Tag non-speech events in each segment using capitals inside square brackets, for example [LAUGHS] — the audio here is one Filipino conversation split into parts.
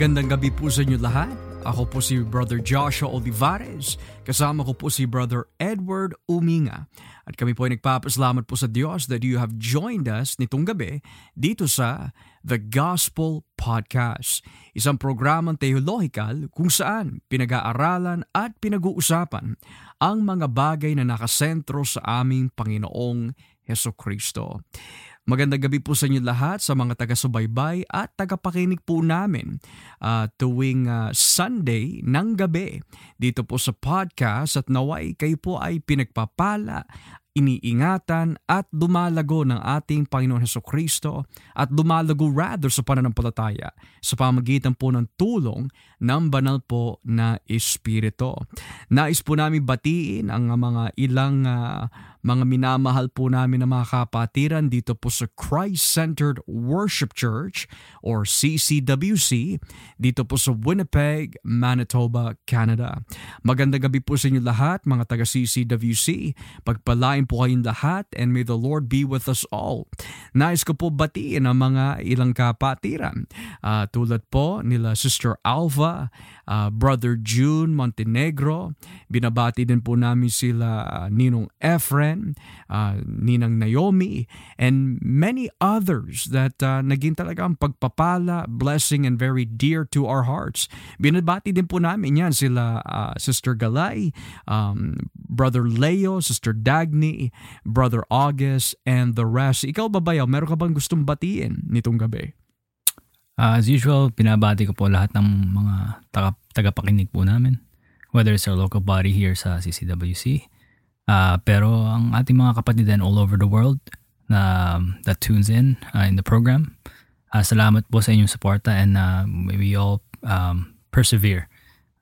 Magandang gabi po sa inyo lahat. Ako po si Brother Joshua Olivares. Kasama ko po si Brother Edward Uminga. At kami po ay nagpapasalamat po sa Diyos that you have joined us nitong gabi dito sa The Gospel Podcast. Isang programang teologikal kung saan pinag-aaralan at pinag-uusapan ang mga bagay na nakasentro sa aming Panginoong Heso Kristo. Magandang gabi po sa inyo lahat sa mga taga-subaybay at tagapakinig po namin uh, tuwing uh, Sunday ng gabi dito po sa podcast at naway kayo po ay pinagpapala iniingatan at dumalago ng ating Panginoon Heso Kristo at dumalago rather sa pananampalataya sa pamagitan po ng tulong ng banal po na Espiritu. Nais po namin batiin ang mga ilang uh, mga minamahal po namin na mga kapatiran dito po sa Christ-Centered Worship Church or CCWC dito po sa Winnipeg, Manitoba, Canada. Magandang gabi po sa inyo lahat mga taga CCWC. Pagpalain po kayong lahat and may the Lord be with us all. Nais ko po batiin ang mga ilang kapatiran uh, tulad po nila Sister Alva, uh, Brother June Montenegro. Binabati din po namin sila uh, Ninong Efren Karen, uh, Ninang Naomi, and many others that uh, naging talagang pagpapala, blessing, and very dear to our hearts. Binabati din po namin yan sila uh, Sister Galay, um, Brother Leo, Sister Dagny, Brother August, and the rest. Ikaw ba bayaw, meron ka bang gustong batiin nitong gabi? Uh, as usual, pinabati ko po lahat ng mga taga, tagapakinig po namin. Whether it's our local body here sa CCWC, Uh, pero ang ating mga kapatid din all over the world na um, that tunes in uh, in the program, uh, salamat po sa inyong suporta and uh, we all um, persevere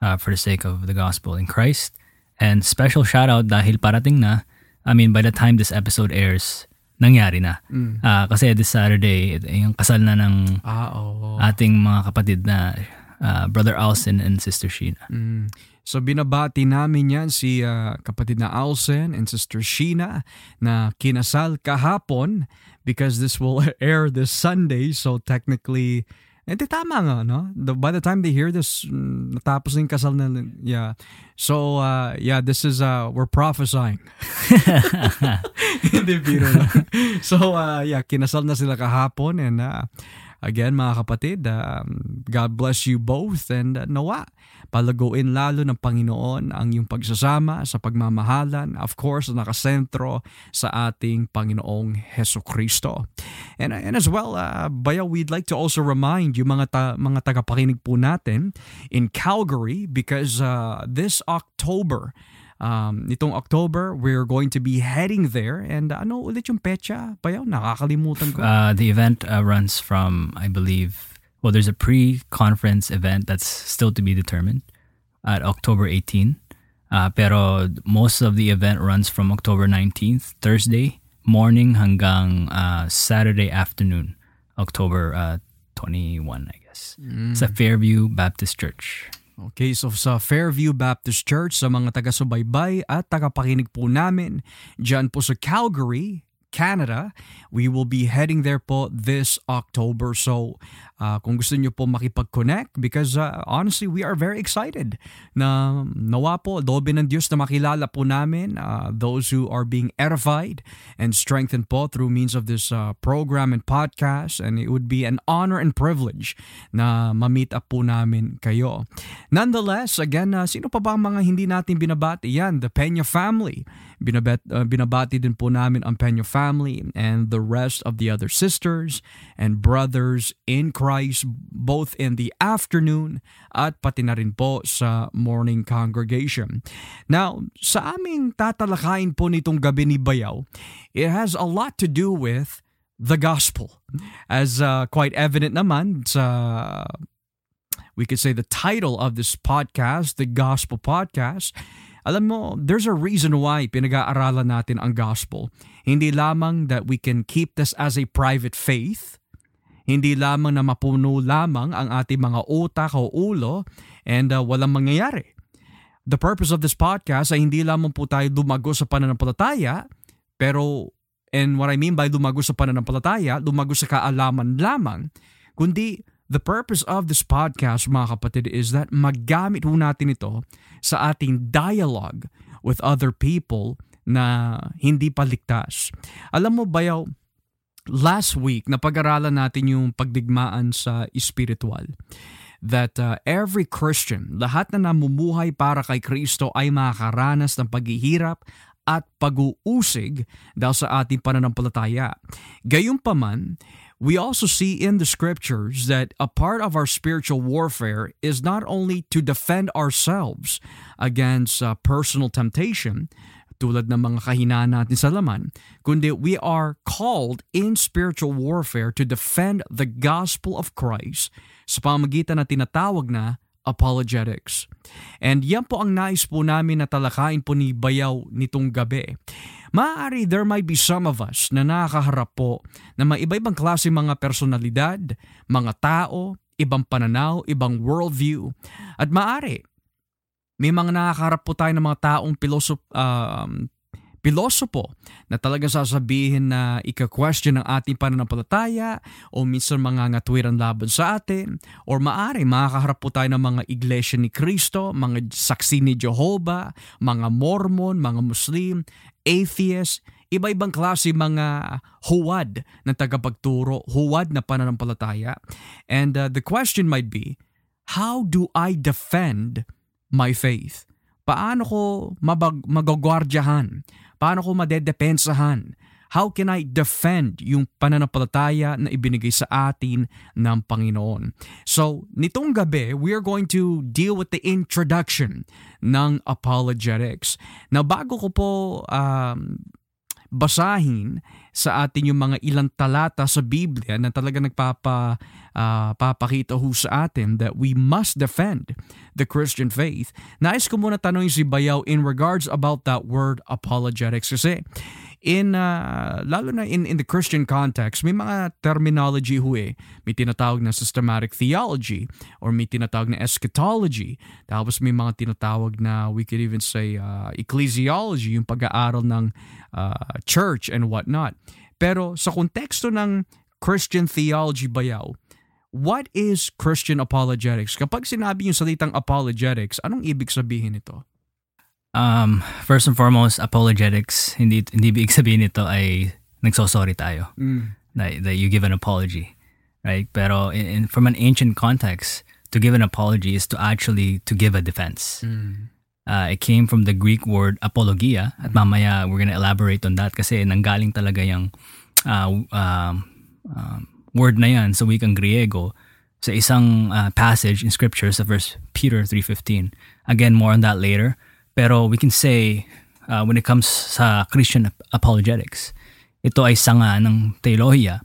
uh, for the sake of the gospel in Christ. And special shout out dahil parating na, I mean by the time this episode airs, nangyari na. Mm. Uh, kasi this Saturday, yung kasal na ng ah, oh. ating mga kapatid na uh, Brother Alson and Sister Sheena. Mm. So binabati namin yan si uh, kapatid na Alsen and Sister Sheena na kinasal kahapon because this will [LAUGHS] air this Sunday. So technically, eh di tama nga, no? The, by the time they hear this, mm, natapos na yung kasal na, yeah. So, uh, yeah, this is, uh, we're prophesying. [LAUGHS] [LAUGHS] Hindi, biro So, uh, yeah, kinasal na sila kahapon and, uh, Again mga kapatid, um, God bless you both and uh, nawa palaguin lalo ng Panginoon ang iyong pagsasama sa pagmamahalan, of course, nakasentro sa ating Panginoong Heso Kristo. And, and as well, uh, Baya, we'd like to also remind you mga, ta, mga tagapakinig po natin in Calgary because uh, this October, um, nitong October, we're going to be heading there. And ano ulit yung pecha? Payaw, nakakalimutan ko. Uh, the event uh, runs from, I believe, well, there's a pre-conference event that's still to be determined at October 18. Uh, pero most of the event runs from October 19th, Thursday morning hanggang uh, Saturday afternoon, October uh, 21, I guess. Mm. Sa Fairview Baptist Church. Okay, so sa Fairview Baptist Church, sa mga taga-subaybay at tagapakinig po namin, dyan po sa Calgary, Canada. We will be heading there po this October. So uh, kung gusto niyo po makipag-connect because uh, honestly, we are very excited na nawa po, dobe ng Diyos na makilala po namin uh, those who are being edified and strengthened po through means of this uh, program and podcast and it would be an honor and privilege na ma-meet up po namin kayo. Nonetheless, again, uh, sino pa ba ang mga hindi natin binabati? Yan, the Peña family. Binabet, uh, binabati din po namin ang Peña family and the rest of the other sisters and brothers in Christ both in the afternoon at pati na rin po sa morning congregation. Now, sa aming tatalakayin po nitong gabi ni Bayaw, it has a lot to do with the gospel. As uh, quite evident naman sa we could say the title of this podcast, the Gospel Podcast, alam mo, there's a reason why pinag-aaralan natin ang gospel. Hindi lamang that we can keep this as a private faith, hindi lamang na mapuno lamang ang ating mga utak o ulo and uh, walang mangyayari. The purpose of this podcast ay hindi lamang po tayo lumago sa pananampalataya, pero, and what I mean by lumago sa pananampalataya, lumago sa kaalaman lamang, kundi the purpose of this podcast, mga kapatid, is that magamit ho natin ito sa ating dialogue with other people na hindi paligtas. Alam mo ba yaw, last week, napag-aralan natin yung pagdigmaan sa espiritual that uh, every Christian, lahat na namumuhay para kay Kristo ay makakaranas ng paghihirap at pag-uusig dahil sa ating pananampalataya. Gayunpaman, we also see in the scriptures that a part of our spiritual warfare is not only to defend ourselves against uh, personal temptation, tulad ng mga kahinaan natin sa laman, kundi we are called in spiritual warfare to defend the gospel of Christ sa pamagitan na tinatawag na apologetics. And yan po ang nais po namin na talakayin po ni Bayaw nitong gabi. Maaari there might be some of us na nakakaharap po na may iba-ibang klase mga personalidad, mga tao, ibang pananaw, ibang worldview. At maaari, may mga nakakaharap po tayo ng mga taong pilosop, um, pilosopo na talagang sasabihin na ika-question ng ating pananampalataya o minsan mga ngatwiran laban sa atin or maari makakaharap po tayo ng mga iglesia ni Kristo, mga saksi ni Jehovah, mga Mormon, mga Muslim, atheist, iba-ibang klase mga huwad na tagapagturo, huwad na pananampalataya. And uh, the question might be, how do I defend my faith? Paano ko mabag- magagwardyahan? Paano ko madedepensahan? How can I defend yung pananampalataya na ibinigay sa atin ng Panginoon? So, nitong gabi, we are going to deal with the introduction ng apologetics. Now, bago ko po um, basahin sa atin yung mga ilang talata sa Biblia na talaga nagpapa uh, papakita ho sa atin that we must defend the Christian faith. Nais ko muna tanongin si Bayaw in regards about that word apologetics kasi in uh, lalo na in in the Christian context may mga terminology ho eh. May tinatawag na systematic theology or may tinatawag na eschatology. Tapos may mga tinatawag na we could even say uh, ecclesiology yung pag-aaral ng uh, church and whatnot. Pero sa konteksto ng Christian theology bayaw what is Christian apologetics? Kapag sinabi yung salitang apologetics anong ibig sabihin nito Um, first and foremost, apologetics, hindi, hindi ibig sabihin nito ay nagsosorry tayo. Mm. That, that you give an apology. Right? Pero in, in, from an ancient context, to give an apology is to actually to give a defense. Mm. Uh, it came from the Greek word apologia at mamaya we're gonna elaborate on that kasi nanggaling talaga yung uh, um, um, word na yan sa wikang Griego sa isang uh, passage in scripture sa verse Peter 3.15. Again, more on that later. Pero we can say, uh, when it comes sa Christian apologetics, ito ay sanga ng teolohiya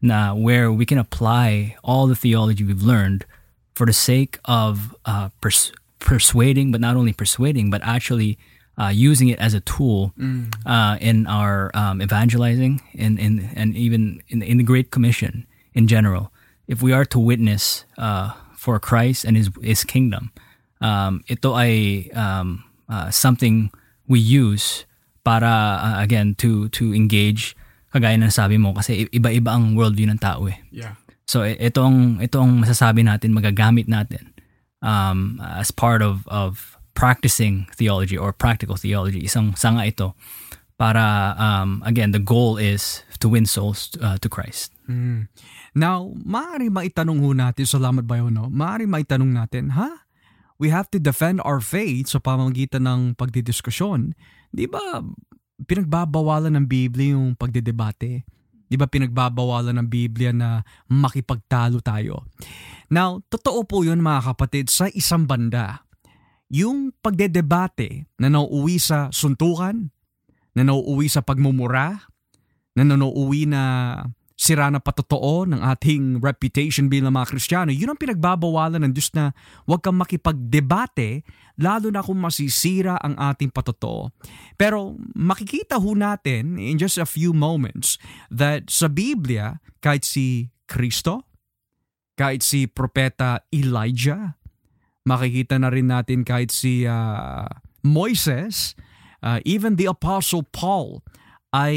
na where we can apply all the theology we've learned for the sake of uh, pers- persuading, but not only persuading, but actually uh, using it as a tool Mm. uh, in our um, evangelizing and, and, and even in, in the Great Commission in general. If we are to witness uh, for Christ and His, His kingdom, um, ito ay um, uh, something we use para, uh, again, to, to engage, kagaya ng sabi mo, kasi iba-iba ang worldview ng tao eh. Yeah. So ito ang ito ang masasabi natin magagamit natin um, as part of of practicing theology or practical theology. Isang sanga ito para um, again the goal is to win souls uh, to Christ. Mm. Now, maaari maitanong ho natin, salamat ba yun, no? Maaari maitanong natin, ha? We have to defend our faith sa pamamagitan ng pagdidiskusyon. Di ba pinagbabawalan ng Biblia yung pagdedebate? Di ba pinagbabawalan ng Biblia na makipagtalo tayo? Now, totoo po yun mga kapatid sa isang banda. Yung pagdedebate na nauuwi sa suntukan, na nauuwi sa pagmumura, na nauuwi na sira na patotoo ng ating reputation bilang mga Kristiyano, yun ang pinagbabawalan ng Diyos na huwag kang makipagdebate lalo na kung masisira ang ating patotoo. Pero makikita ho natin in just a few moments that sa Biblia, kahit si Kristo, kahit si Propeta Elijah, makikita na rin natin kahit si uh, Moises, uh, even the Apostle Paul, ay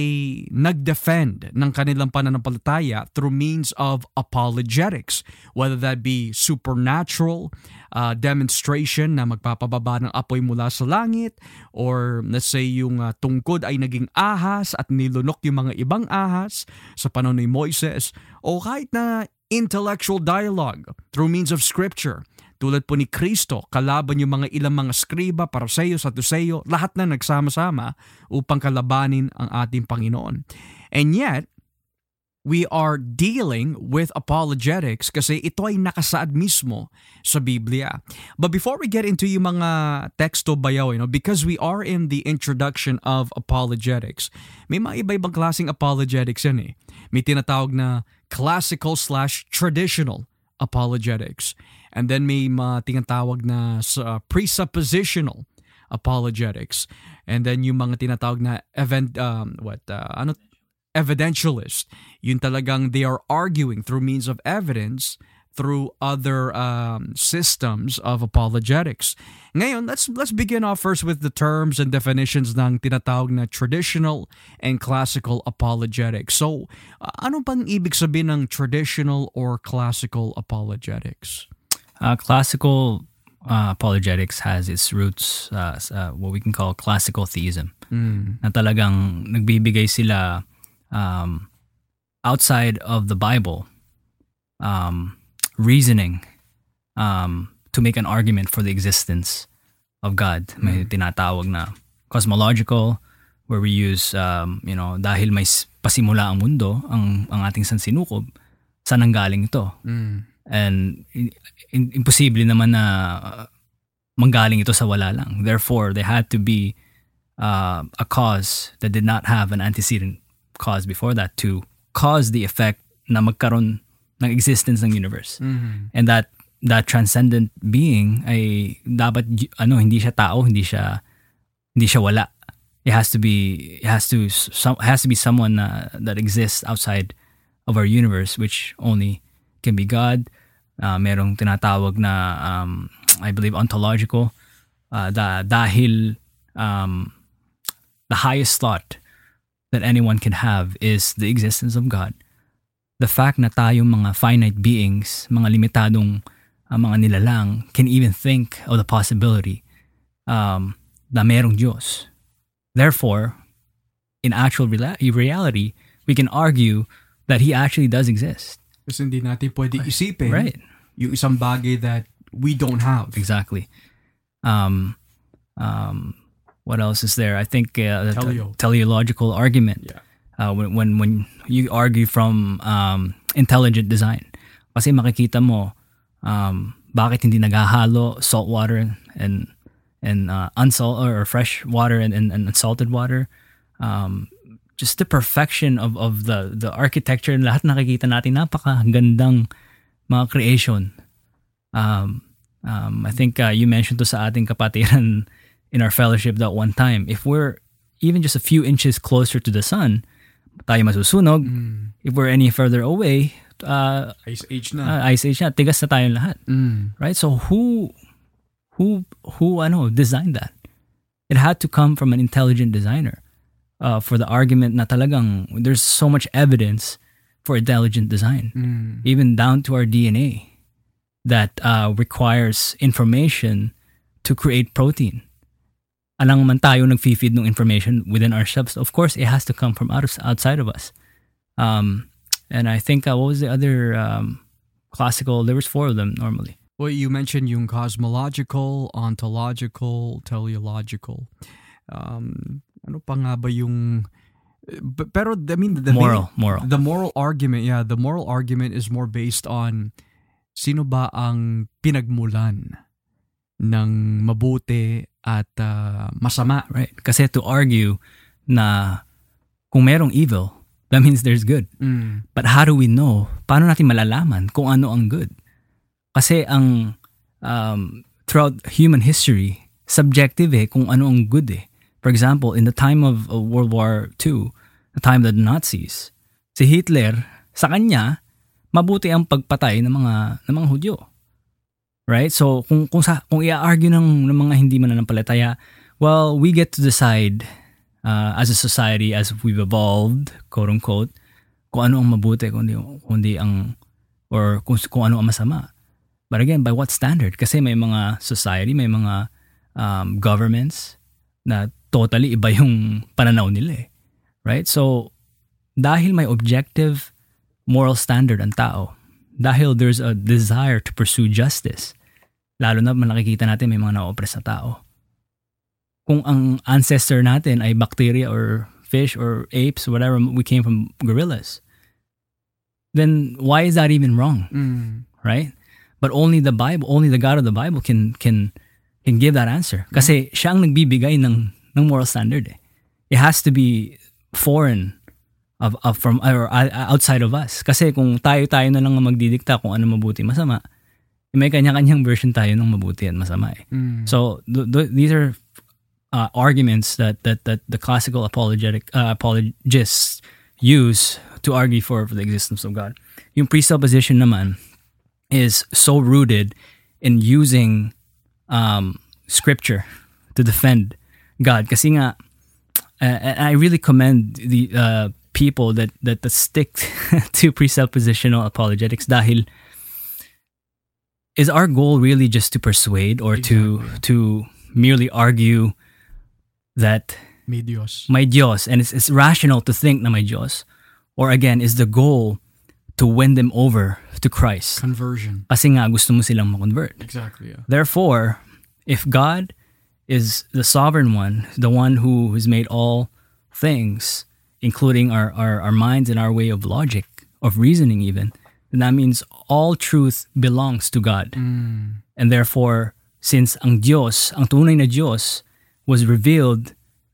nag-defend ng kanilang pananampalataya through means of apologetics, whether that be supernatural uh, demonstration na magpapababa ng apoy mula sa langit, or let's say yung uh, tungkod ay naging ahas at nilunok yung mga ibang ahas sa panahon ni Moises, o kahit na intellectual dialogue through means of scripture tulad po ni Kristo, kalaban yung mga ilang mga skriba, paraseyo, saduseyo, lahat na nagsama-sama upang kalabanin ang ating Panginoon. And yet, we are dealing with apologetics kasi ito ay nakasaad mismo sa Biblia. But before we get into yung mga teksto bayaw, you know, because we are in the introduction of apologetics, may mga iba-ibang klaseng apologetics yan eh. May tinatawag na classical slash traditional apologetics. And then may mga tinatawag na uh, presuppositional apologetics. And then yung mga tinatawag na event um, what uh, ano evidentialist. Yun talagang they are arguing through means of evidence through other um, systems of apologetics. Ngayon, let's let's begin off first with the terms and definitions ng tinatawag na traditional and classical apologetics. So, uh, ano bang ibig sabihin ng traditional or classical apologetics? Uh, classical uh, apologetics has its roots uh, uh, what we can call classical theism. Mm. Na talagang nagbibigay sila um, outside of the Bible um, reasoning um, to make an argument for the existence of God. May mm. tinatawag na cosmological where we use um, you know dahil may pasimula ang mundo ang ang ating sansinukob saan nanggaling ito. Mm. And in, imposible naman na uh, manggaling ito sa wala lang. Therefore, there had to be uh, a cause that did not have an antecedent cause before that to cause the effect na magkaroon ng existence ng universe. Mm-hmm. And that that transcendent being ay dapat ano hindi siya tao, hindi siya hindi siya wala. It has to be it has to some has to be someone na, that exists outside of our universe which only can be God uh, merong tinatawag na um, I believe ontological uh, da, dahil um, the highest thought that anyone can have is the existence of God. The fact na tayong mga finite beings, mga limitadong uh, mga nilalang can even think of the possibility um, na merong Diyos. Therefore, in actual reality, we can argue that He actually does exist. Kasi hindi natin pwede isipin right. yung isang bagay that we don't have. Exactly. Um, um, what else is there? I think uh, Teleo. teleological argument. Yeah. Uh, when, when when you argue from um, intelligent design. Kasi makikita mo um, bakit hindi naghahalo salt water and and uh, unsalt or fresh water and, and, and salted water. Um, just the perfection of of the the architecture lahat nakikita natin napakagandang mga creation um um I think uh, you mentioned to sa ating kapatiran in our fellowship that one time if we're even just a few inches closer to the sun tayo masusunog mm. if we're any further away uh ice age na uh, ice age na tigas na tayo lahat mm. right so who who who ano designed that it had to come from an intelligent designer uh, for the argument na talagang there's so much evidence for intelligent design, mm. even down to our DNA, that uh, requires information to create protein. Alang man tayo nag-feed ng information within ourselves, of course, it has to come from out outside of us. Um, and I think, uh, what was the other um, classical, there was four of them normally. Well, you mentioned yung cosmological, ontological, teleological. Um, ano pa nga ba yung pero I mean the moral main, moral the moral argument yeah the moral argument is more based on sino ba ang pinagmulan ng mabuti at uh, masama right? Kasi to argue na kung merong evil that means there's good. Mm. but how do we know? Paano natin malalaman kung ano ang good? Kasi ang um, throughout human history subjective eh kung ano ang good eh. For example, in the time of, World War II, the time of the Nazis, si Hitler, sa kanya, mabuti ang pagpatay ng mga ng mga Hudyo. Right? So kung kung sa kung i-argue ng, ng mga hindi mananampalataya, well, we get to decide uh, as a society, as we've evolved, quote unquote, kung ano ang mabuti, kundi, kundi ang, or kung, kung ano ang masama. But again, by what standard? Kasi may mga society, may mga um, governments na totally iba yung pananaw nila eh. Right? So, dahil may objective moral standard ang tao, dahil there's a desire to pursue justice, lalo na nakikita natin may mga na-oppress na tao. Kung ang ancestor natin ay bacteria or fish or apes, whatever, we came from gorillas, then why is that even wrong? Mm. Right? But only the Bible, only the God of the Bible can can can give that answer. Kasi siya ang nagbibigay ng ng moral standard eh. It has to be foreign of, of from or uh, outside of us. Kasi kung tayo-tayo na lang ang magdidikta kung ano mabuti masama, may kanya-kanyang version tayo ng mabuti at masama eh. Mm. So th- th- these are uh, arguments that that that the classical apologetic uh, apologists use to argue for, for the existence of God. Yung presupposition naman is so rooted in using um, scripture to defend God. Kasi nga, uh, I really commend the uh, people that, that, that stick [LAUGHS] to presuppositional apologetics dahil is our goal really just to persuade or to Exactly. to merely argue that May Dios. may Diyos and it's, it's rational to think na may Diyos or again is the goal to win them over to Christ Conversion. kasi nga gusto mo silang ma-convert Exactly. Yeah. Therefore, if God is the sovereign one, the one who has made all things, including our, our, our minds and our way of logic, of reasoning even, then that means all truth belongs to God. Mm. And therefore, since ang Diyos, ang tunay na Diyos, was revealed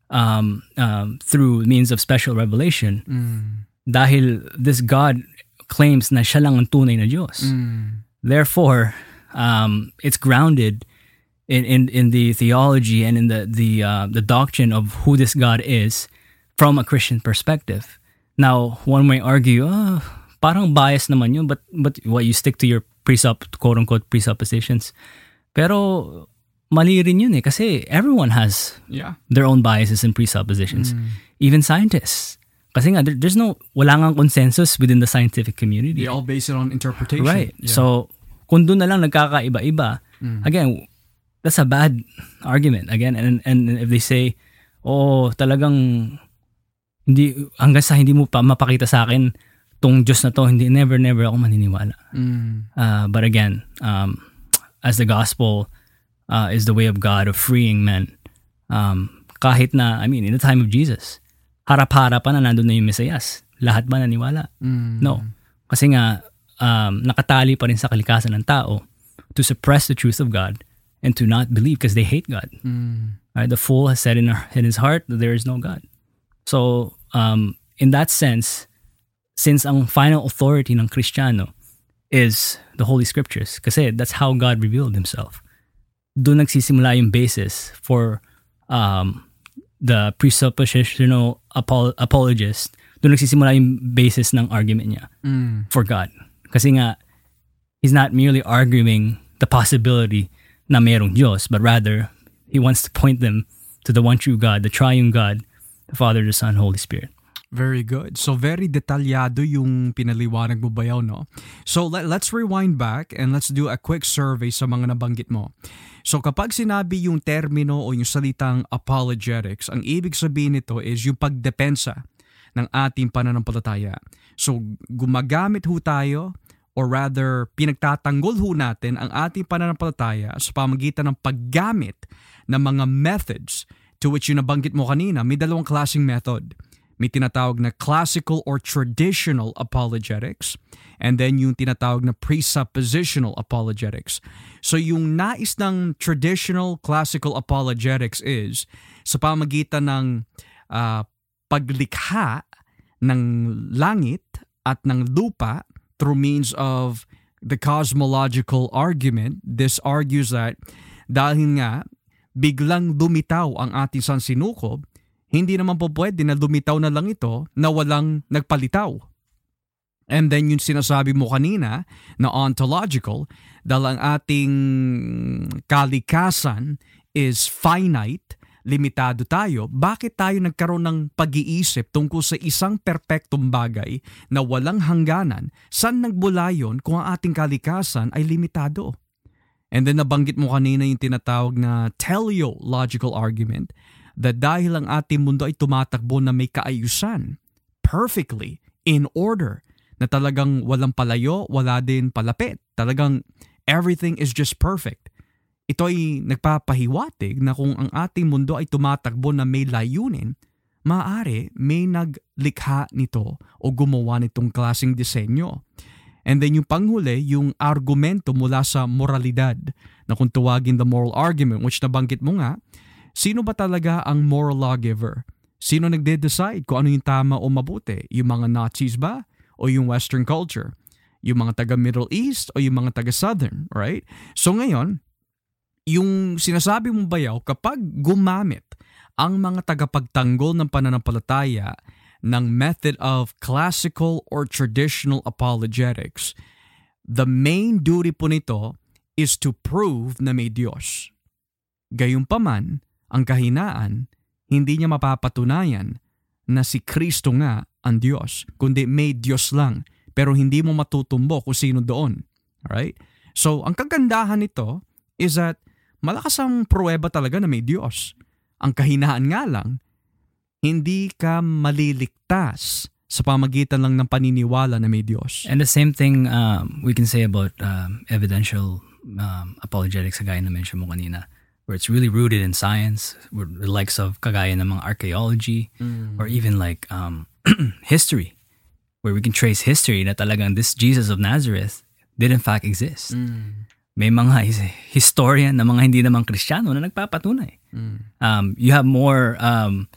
um, um, through means of special revelation, Mm. dahil this God claims na siya lang ang tunay na Diyos. Mm. Therefore, um, it's grounded in, in, in the theology and in the the uh, the doctrine of who this God is from a Christian perspective. Now, one may argue, oh, parang bias naman yun, but but what you stick to your presup quote unquote presuppositions. Pero mali rin yun eh kasi everyone has Yeah. their own biases and presuppositions. Mm. Even scientists. Kasi nga, there- there's no, wala nga consensus within the scientific community. They all base it on interpretation. Right. Yeah. So, kung doon na lang nagkakaiba-iba, Mm. again, that's a bad argument. Again, and, and if they say, oh, talagang hindi hanggang sa hindi mo pa mapakita sa akin tong Diyos na to, hindi never never ako maniniwala. Mm. Uh, but again, um, as the gospel uh, is the way of God of freeing men, um, kahit na, I mean, in the time of Jesus, harap-harapan na nandun na yung Mesayas. Lahat ba naniwala? Mm. No. Kasi nga, um, nakatali pa rin sa kalikasan ng tao to suppress the truth of God and to not believe because they hate God. Mm. Right? The fool has said in, in his heart that there is no God. So, um, in that sense, since ang final authority ng Kristiyano is the Holy Scriptures, kasi that's how God revealed Himself. Doon nagsisimula yung basis for um, the presuppositional apol- apologist. Doon nagsisimula yung basis ng argument niya Mm. for God. Kasi nga, he's not merely arguing the possibility na mayroong Diyos, but rather, he wants to point them to the one true God, the triune God, the Father, the Son, Holy Spirit. Very good. So very detalyado yung pinaliwanag mo bayaw, no? So let, let's rewind back and let's do a quick survey sa mga nabanggit mo. So kapag sinabi yung termino o yung salitang apologetics, ang ibig sabihin nito is yung pagdepensa ng ating pananampalataya. So gumagamit ho tayo or rather pinagtatanggol ho natin ang ating pananampalataya sa pamagitan ng paggamit ng mga methods to which yung nabanggit mo kanina, may dalawang klaseng method. May tinatawag na classical or traditional apologetics and then yung tinatawag na presuppositional apologetics. So yung nais ng traditional classical apologetics is sa pamagitan ng ah, paglikha ng langit at ng lupa through means of the cosmological argument, this argues that dahil nga biglang lumitaw ang ating sansinukob, hindi naman po pwede na lumitaw na lang ito na walang nagpalitaw. And then yung sinasabi mo kanina na ontological, dahil ang ating kalikasan is finite, limitado tayo, bakit tayo nagkaroon ng pag-iisip tungkol sa isang perpektong bagay na walang hangganan? Saan nagbula yun kung ang ating kalikasan ay limitado? And then nabanggit mo kanina yung tinatawag na teleological argument that dahil ang ating mundo ay tumatakbo na may kaayusan, perfectly, in order, na talagang walang palayo, wala din palapit. Talagang everything is just perfect ito ay nagpapahiwatig na kung ang ating mundo ay tumatakbo na may layunin, maaari may naglikha nito o gumawa nitong klasing disenyo. And then yung panghuli, yung argumento mula sa moralidad na kung tuwagin the moral argument which nabanggit mo nga, sino ba talaga ang moral lawgiver? Sino nagde-decide kung ano yung tama o mabuti? Yung mga Nazis ba? O yung Western culture? Yung mga taga Middle East o yung mga taga Southern, right? So ngayon, yung sinasabi mong bayaw, kapag gumamit ang mga tagapagtanggol ng pananampalataya ng method of classical or traditional apologetics, the main duty po nito is to prove na may Diyos. Gayunpaman, ang kahinaan, hindi niya mapapatunayan na si Kristo nga ang Diyos, kundi may Diyos lang, pero hindi mo matutumbo kung sino doon. Alright? So, ang kagandahan nito is that malakas ang pruweba talaga na may Diyos. Ang kahinaan nga lang, hindi ka maliligtas sa pamagitan lang ng paniniwala na may Diyos. And the same thing um, we can say about um, evidential um, apologetics, kagaya na mention mo kanina, where it's really rooted in science, where the likes of kagaya ng mga archaeology, mm. or even like um, [CLEARS THROAT] history, where we can trace history na talagang this Jesus of Nazareth did in fact exist. Mm may mga historian na mga hindi naman Kristiyano na nagpapatunay. Mm. Um, you have more um,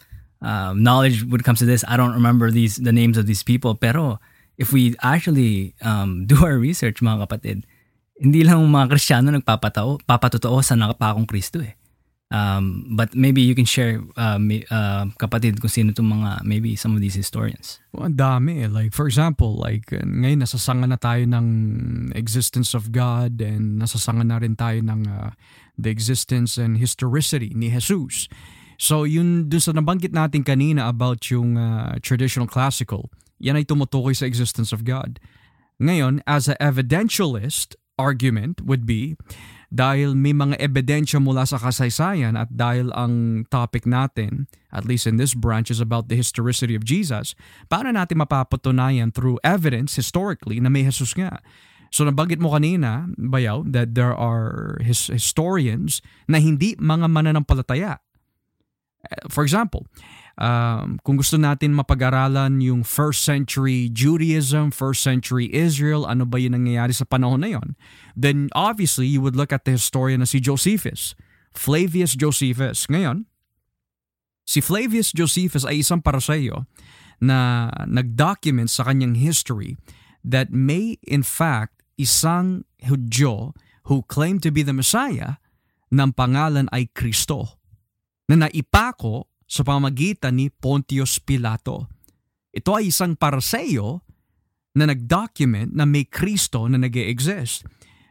uh, knowledge when it comes to this. I don't remember these the names of these people, pero if we actually um, [LAUGHS] do our research, mga kapatid, hindi lang mga Kristiyano nagpapatao, papatotoo sa nakapakong Kristo eh. Um, but maybe you can share, uh, uh, kapatid, kung sino itong mga, maybe some of these historians. Well, ang dami. Eh. Like, for example, like, ngayon nasasanga na tayo ng existence of God and nasasanga na rin tayo ng uh, the existence and historicity ni Jesus. So, yun dun sa nabanggit natin kanina about yung uh, traditional classical, yan ay tumutukoy sa existence of God. Ngayon, as a evidentialist argument would be, dahil may mga ebidensya mula sa kasaysayan at dahil ang topic natin, at least in this branch, is about the historicity of Jesus, paano natin mapapatunayan through evidence historically na may Jesus nga? So nabanggit mo kanina, Bayaw, that there are his historians na hindi mga mananampalataya. For example, um, kung gusto natin mapag-aralan yung first century Judaism, first century Israel, ano ba yung nangyayari sa panahon na yon, then obviously you would look at the historian na si Josephus, Flavius Josephus. Ngayon, si Flavius Josephus ay isang paraseyo na nag-document sa kanyang history that may in fact isang Hudyo who claimed to be the Messiah ng pangalan ay Kristo na naipako sa pamagitan ni Pontius Pilato. Ito ay isang paraseyo na nag-document na may Kristo na nag exist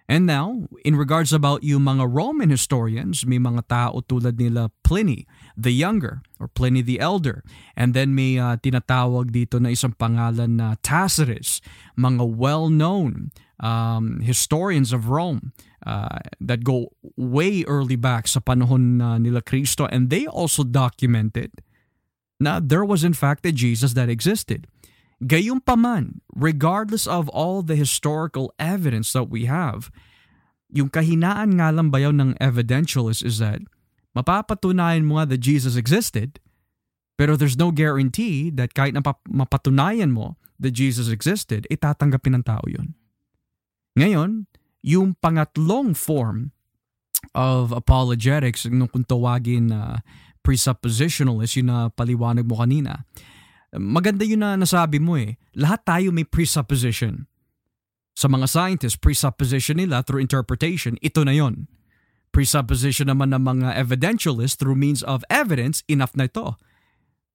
And now, in regards about yung mga Roman historians, may mga tao tulad nila Pliny the Younger or Pliny the Elder. And then may uh, tinatawag dito na isang pangalan na Tacitus, mga well-known um, historians of Rome uh, that go way early back sa panahon uh, nila Kristo and they also documented na there was in fact a Jesus that existed. Gayunpaman, regardless of all the historical evidence that we have, yung kahinaan nga lang bayaw ng evidentialist is that mapapatunayan mo nga that Jesus existed, pero there's no guarantee that kahit na mapatunayan mo that Jesus existed, itatanggapin ng tao yun. Ngayon, yung pangatlong form of apologetics, nung kung tawagin na uh, presuppositionalist, yun na paliwanag mo kanina, maganda yun na nasabi mo eh. Lahat tayo may presupposition. Sa mga scientists, presupposition nila through interpretation, ito na yon. Presupposition naman ng mga evidentialists through means of evidence, enough na ito.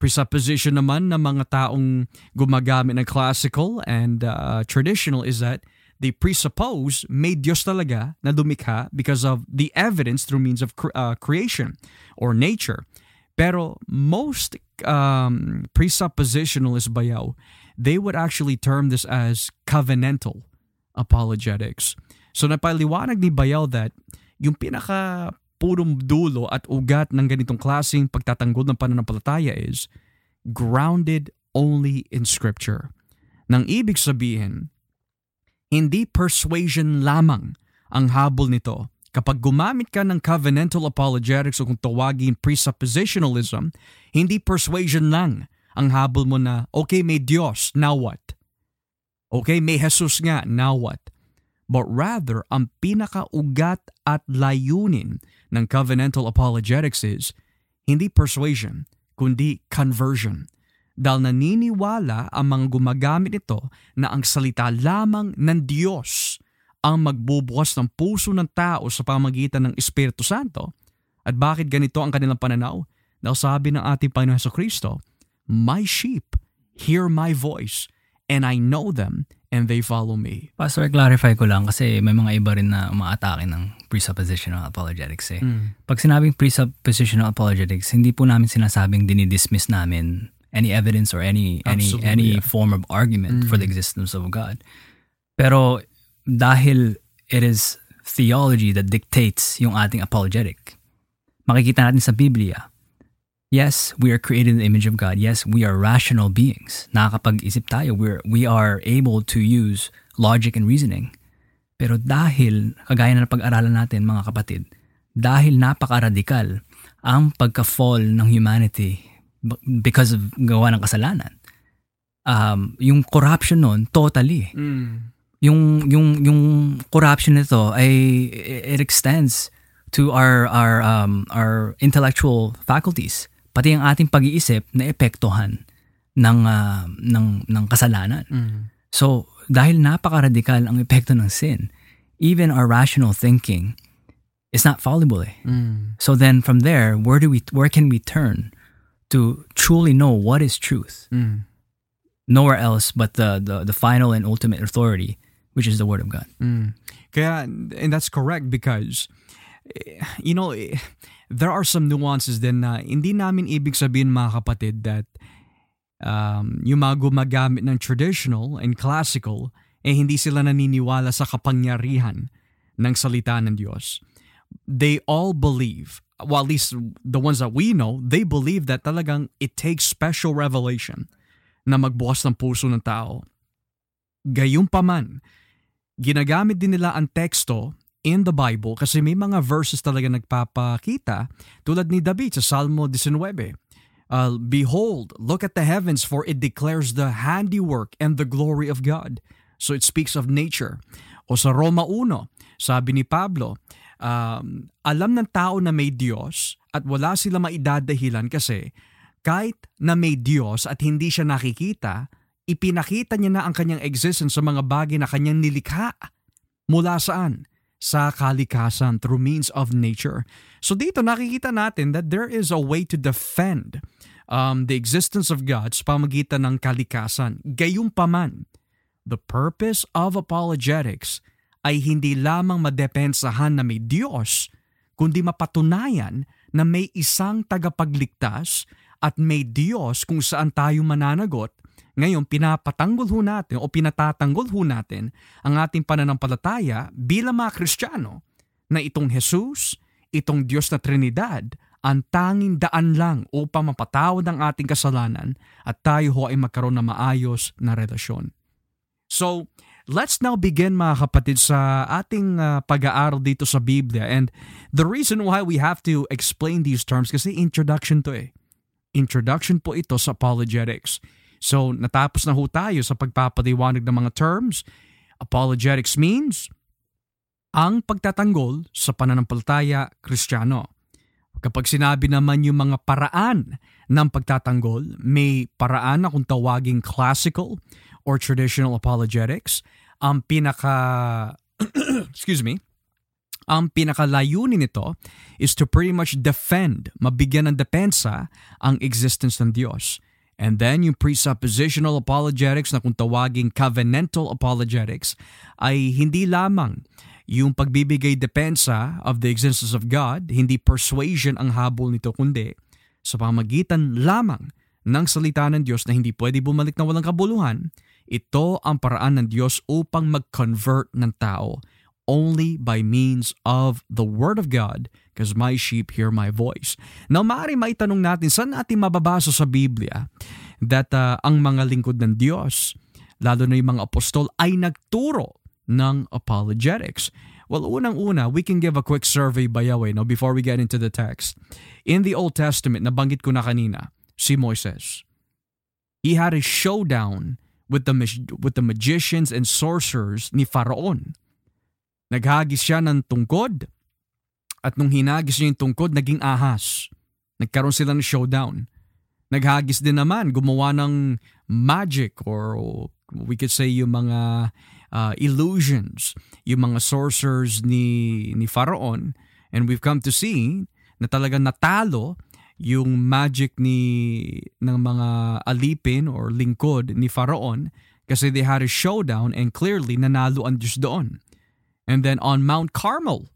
Presupposition naman ng mga taong gumagamit ng classical and uh, traditional is that they presuppose may Diyos talaga na dumikha because of the evidence through means of uh, creation or nature. Pero most um, presuppositionalists bayaw, they would actually term this as covenantal apologetics. So napaliwanag ni Bayaw that yung pinaka purong dulo at ugat ng ganitong klaseng pagtatanggol ng pananampalataya is grounded only in Scripture. Nang ibig sabihin, hindi persuasion lamang ang habol nito. Kapag gumamit ka ng covenantal apologetics o kung tawagin presuppositionalism, hindi persuasion lang ang habol mo na, okay, may Diyos, now what? Okay, may Jesus nga, now what? But rather, ang pinakaugat at layunin ng covenantal apologetics is hindi persuasion, kundi conversion dahil naniniwala ang mga gumagamit nito na ang salita lamang ng Diyos ang magbubukas ng puso ng tao sa pamagitan ng Espiritu Santo. At bakit ganito ang kanilang pananaw? Dahil sabi ng ating Panginoon sa Kristo, My sheep hear my voice and I know them and they follow me. Pastor, clarify ko lang kasi may mga iba rin na umaatake ng presuppositional apologetics eh. Mm. Pag sinabing presuppositional apologetics, hindi po namin sinasabing dinidismiss namin any evidence or any any Absolutely, any yeah. form of argument for the Mm. existence of God. Pero dahil it is theology that dictates yung ating apologetic. Makikita natin sa Biblia. Yes, we are created in the image of God. Yes, we are rational beings. Nakakapag-isip tayo. We're, we are able to use logic and reasoning. Pero dahil, kagaya na pag-aralan natin mga kapatid, dahil napaka-radikal ang pagka-fall ng humanity because of gawa ng kasalanan. Um, yung corruption nun, totally. Mm. Yung, yung, yung corruption nito ay it extends to our our um our intellectual faculties pati ang ating pag-iisip na epektuhan ng ah, ng ng kasalanan. Mm. So, dahil napaka-radikal ang epekto ng sin, even our rational thinking is not fallible. Eh. Mm. So then from there, where do we where can we turn to truly know what is truth? Mm. Nowhere else but the the, the final and ultimate authority, which is the word of God. Mm. Kaya, and that's correct because, eh, you know, eh, there are some nuances din na hindi namin ibig sabihin mga kapatid that um, yung mga gumagamit ng traditional and classical, eh hindi sila naniniwala sa kapangyarihan ng salita ng Diyos. They all believe, well at least the ones that we know, they believe that talagang it takes special revelation na magbukas ng puso ng tao. Gayunpaman, ginagamit din nila ang teksto in the Bible kasi may mga verses talaga nagpapakita tulad ni David sa Salmo 19. Uh, Behold, look at the heavens for it declares the handiwork and the glory of God. So it speaks of nature. O sa Roma 1, sabi ni Pablo, um, alam ng tao na may Diyos at wala sila maidadahilan kasi kahit na may Diyos at hindi siya nakikita, ipinakita niya na ang kanyang existence sa mga bagay na kanyang nilikha. Mula saan? Sa kalikasan through means of nature. So dito nakikita natin that there is a way to defend um, the existence of God sa pamagitan ng kalikasan. Gayunpaman, the purpose of apologetics ay hindi lamang madepensahan na may Diyos, kundi mapatunayan na may isang tagapagligtas at may Diyos kung saan tayo mananagot. Ngayon, pinapatanggol ho natin o pinatatanggol ho natin ang ating pananampalataya bilang mga Kristiyano na itong Jesus, itong Diyos na Trinidad, ang tanging daan lang upang mapatawad ang ating kasalanan at tayo ho ay magkaroon ng maayos na relasyon. So, let's now begin mga kapatid sa ating uh, pag-aaral dito sa Biblia. And the reason why we have to explain these terms kasi introduction to eh. Introduction po ito sa apologetics. So, natapos na ho tayo sa pagpapaliwanag ng mga terms. Apologetics means ang pagtatanggol sa pananampalataya kristyano. Kapag sinabi naman yung mga paraan ng pagtatanggol, may paraan na kung tawaging classical or traditional apologetics. Ang pinaka, [CLEARS THROAT] excuse me, ang pinakalayunin nito is to pretty much defend, mabigyan ng depensa ang existence ng Diyos. And then yung presuppositional apologetics na kung tawaging covenantal apologetics ay hindi lamang yung pagbibigay depensa of the existence of God, hindi persuasion ang habol nito kundi sa pamagitan lamang ng salita ng Diyos na hindi pwede bumalik na walang kabuluhan, ito ang paraan ng Diyos upang mag-convert ng tao only by means of the Word of God because my sheep hear my voice. Now, maaari maitanong natin, saan natin mababasa sa Biblia that uh, ang mga lingkod ng Diyos, lalo na yung mga apostol, ay nagturo ng apologetics? Well, unang-una, we can give a quick survey by Yahweh no, before we get into the text. In the Old Testament, nabanggit ko na kanina, si Moises. He had a showdown with the, with the magicians and sorcerers ni Faraon. Naghagis siya ng tungkod at nung hinagis niya yung tungkod, naging ahas. Nagkaroon sila ng showdown. Naghagis din naman, gumawa ng magic or we could say yung mga uh, illusions, yung mga sorcerers ni, ni Pharaon. And we've come to see na talaga natalo yung magic ni ng mga alipin or lingkod ni Pharaon kasi they had a showdown and clearly nanalo ang Diyos doon. And then on Mount Carmel,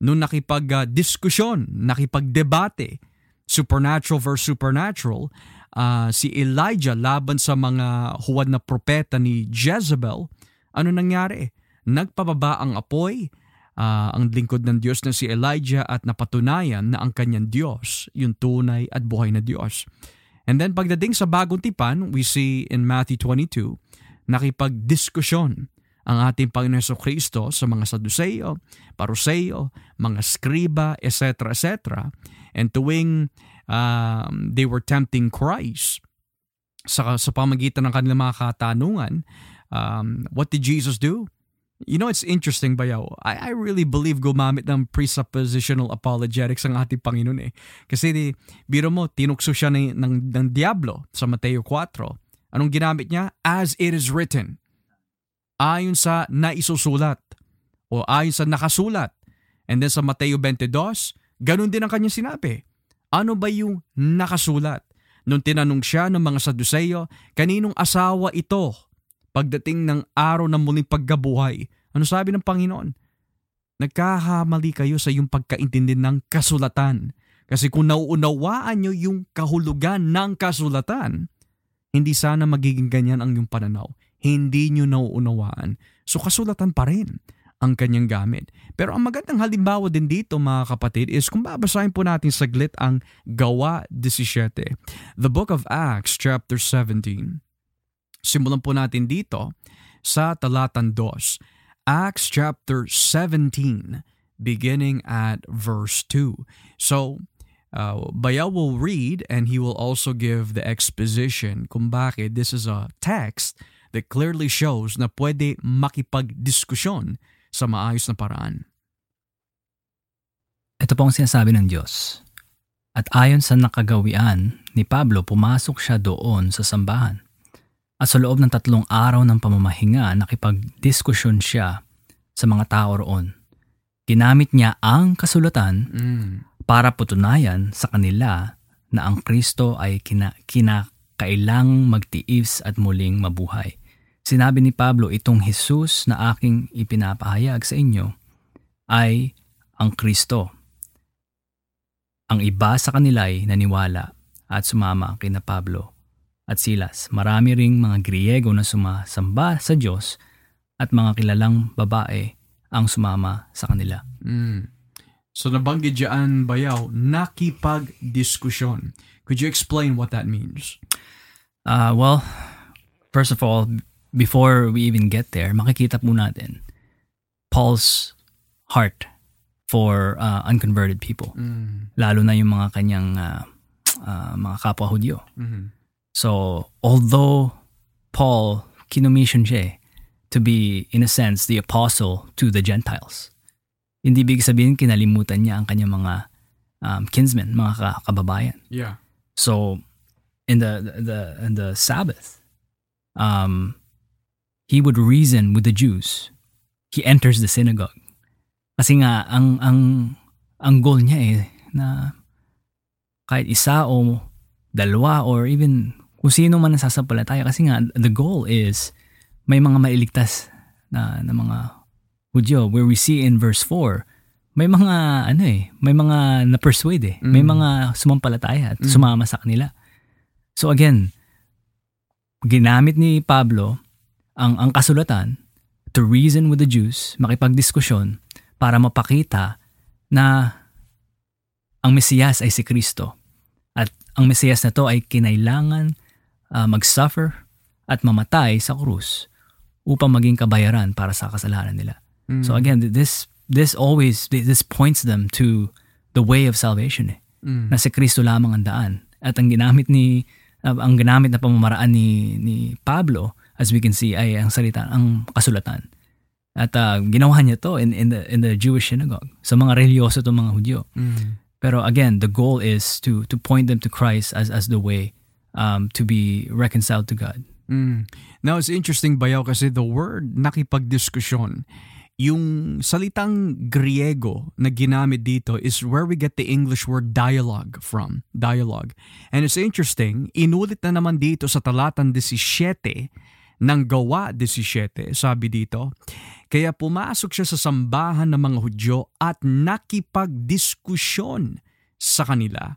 nung nakipag-diskusyon, nakipag-debate, supernatural versus supernatural, uh, si Elijah laban sa mga huwad na propeta ni Jezebel, ano nangyari? Nagpababa ang apoy, uh, ang lingkod ng Diyos na si Elijah at napatunayan na ang kanyang Diyos, yung tunay at buhay na Diyos. And then pagdating sa bagong tipan, we see in Matthew 22, nakipagdiskusyon ang ating Panginoon Kristo sa mga Saduceo, Paruseo, mga Skriba, etc. etc. And tuwing um, they were tempting Christ sa, sa pamagitan ng kanilang mga katanungan, um, what did Jesus do? You know, it's interesting, Bayaw. I, I really believe gumamit ng presuppositional apologetics ang ating Panginoon eh. Kasi di, biro mo, tinukso siya ng, ng, ng Diablo sa Mateo 4. Anong ginamit niya? As it is written. Ayon sa naisusulat o ayon sa nakasulat. And then sa Mateo 22, ganun din ang kanyang sinabi. Ano ba yung nakasulat? Nung tinanong siya ng mga Saduseo, kaninong asawa ito? Pagdating ng araw ng muling pagkabuhay. Ano sabi ng Panginoon? Nagkahamali kayo sa iyong pagkaintindi ng kasulatan. Kasi kung nauunawaan nyo yung kahulugan ng kasulatan, hindi sana magiging ganyan ang iyong pananaw. Hindi nyo nauunawaan. So kasulatan pa rin ang kanyang gamit. Pero ang magandang halimbawa din dito mga kapatid is kung babasahin po natin saglit ang Gawa 17. The book of Acts chapter 17. Simulan po natin dito sa talatan 2. Acts chapter 17 beginning at verse 2. So, uh, Bayaw will read and he will also give the exposition kung bakit this is a text that clearly shows na pwede makipagdiskusyon sa maayos na paraan. Ito po ang sinasabi ng Diyos. At ayon sa nakagawian ni Pablo, pumasok siya doon sa sambahan. At sa loob ng tatlong araw ng pamamahinga, nakipagdiskusyon siya sa mga tao roon. Ginamit niya ang kasulatan mm. para putunayan sa kanila na ang Kristo ay kina, kinakailang magtiis at muling mabuhay. Sinabi ni Pablo, itong Jesus na aking ipinapahayag sa inyo ay ang Kristo. Ang iba sa kanila ay naniwala at sumama kina Pablo at Silas. Marami ring mga Griego na sumasamba sa Diyos at mga kilalang babae ang sumama sa kanila. Mm. So nabanggit dyan, Bayaw, nakipag-diskusyon. Could you explain what that means? Uh, well, first of all, before we even get there, makikita po natin Paul's heart for uh, unconverted people. Mm. Lalo na yung mga kanyang uh, uh, mga kapwa Hudyo. Mm-hmm. So, although Paul kinomission siya eh, to be, in a sense, the apostle to the Gentiles, hindi big sabihin kinalimutan niya ang kanyang mga um, kinsmen, mga kababayan. Yeah. So, in the, the, in the Sabbath, um, he would reason with the Jews. He enters the synagogue. Kasi nga, ang, ang, ang goal niya eh, na kahit isa o dalawa or even kung sino man nasasampalataya kasi nga the goal is may mga mailigtas na, na mga Hudyo where we see in verse 4 may mga ano eh, may mga na-persuade eh. May Mm. mga sumampalataya at Mm. sumama sa kanila. So again, ginamit ni Pablo ang ang kasulatan to reason with the Jews, makipagdiskusyon para mapakita na ang Mesiyas ay si Kristo. At ang Mesiyas na to ay kinailangan ah, mag-suffer at mamatay sa krus upang maging kabayaran para sa kasalanan nila. Mm. So again, th- this this always this points them to the way of salvation eh. Mm. Na si Kristo lamang ang daan. At ang ginamit ni uh, ang ginamit na pamamaraan ni ni Pablo as we can see ay ang salita ang kasulatan. At uh, ginawa niya to in in the in the Jewish synagogue. Sa mga religyoso to mga Hudyo. Mm. Pero again, the goal is to to point them to Christ as as the way um, to be reconciled to God. Mm. Now, it's interesting, Bayaw, kasi the word nakipagdiskusyon, yung salitang Griego na ginamit dito is where we get the English word dialogue from. Dialogue. And it's interesting, inulit na naman dito sa talatan 17 ng gawa 17, sabi dito, kaya pumasok siya sa sambahan ng mga Hudyo at nakipagdiskusyon sa kanila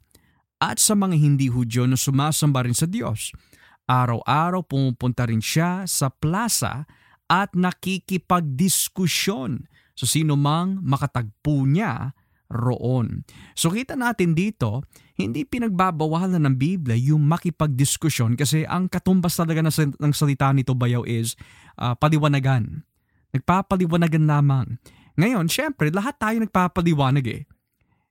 at sa mga hindi Hudyo na sumasamba rin sa Diyos. Araw-araw pumupunta rin siya sa plaza at nakikipagdiskusyon sa sino mang makatagpo niya roon. So kita natin dito, hindi pinagbabawalan ng Biblia yung makipagdiskusyon kasi ang katumbas talaga ng, sal- ng salita nito bayaw is ah, paliwanagan. Nagpapaliwanagan lamang. Ngayon, syempre, lahat tayo nagpapaliwanag eh.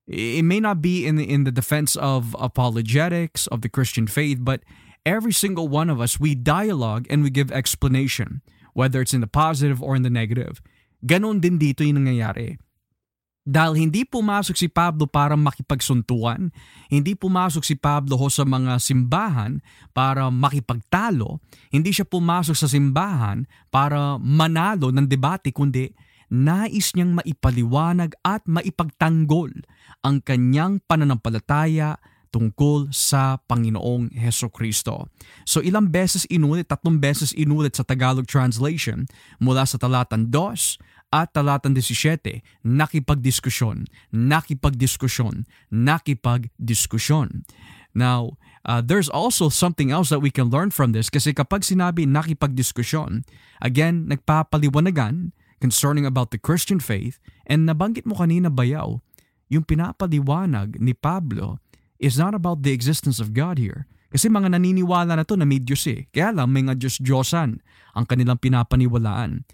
It may not be in the, in the defense of apologetics of the Christian faith, but every single one of us, we dialogue and we give explanation, whether it's in the positive or in the negative. Ganon din dito yung nangyayari. Dahil hindi pumasok si Pablo para makipagsuntuan, hindi pumasok si Pablo ho sa mga simbahan para makipagtalo, hindi siya pumasok sa simbahan para manalo ng debate, kundi nais niyang maipaliwanag at maipagtanggol ang kanyang pananampalataya tungkol sa Panginoong Heso Kristo. So ilang beses inulit, tatlong beses inulit sa Tagalog translation mula sa talatan 2 at talatan 17, nakipagdiskusyon, nakipagdiskusyon, nakipagdiskusyon. Now, uh, there's also something else that we can learn from this kasi kapag sinabi nakipagdiskusyon, again, nagpapaliwanagan concerning about the Christian faith and nabanggit mo kanina bayaw, yung pinapaliwanag ni Pablo is not about the existence of God here. Kasi mga naniniwala na to na may Diyos eh. Kaya lang may nga Diyos-Diyosan ang kanilang pinapaniwalaan.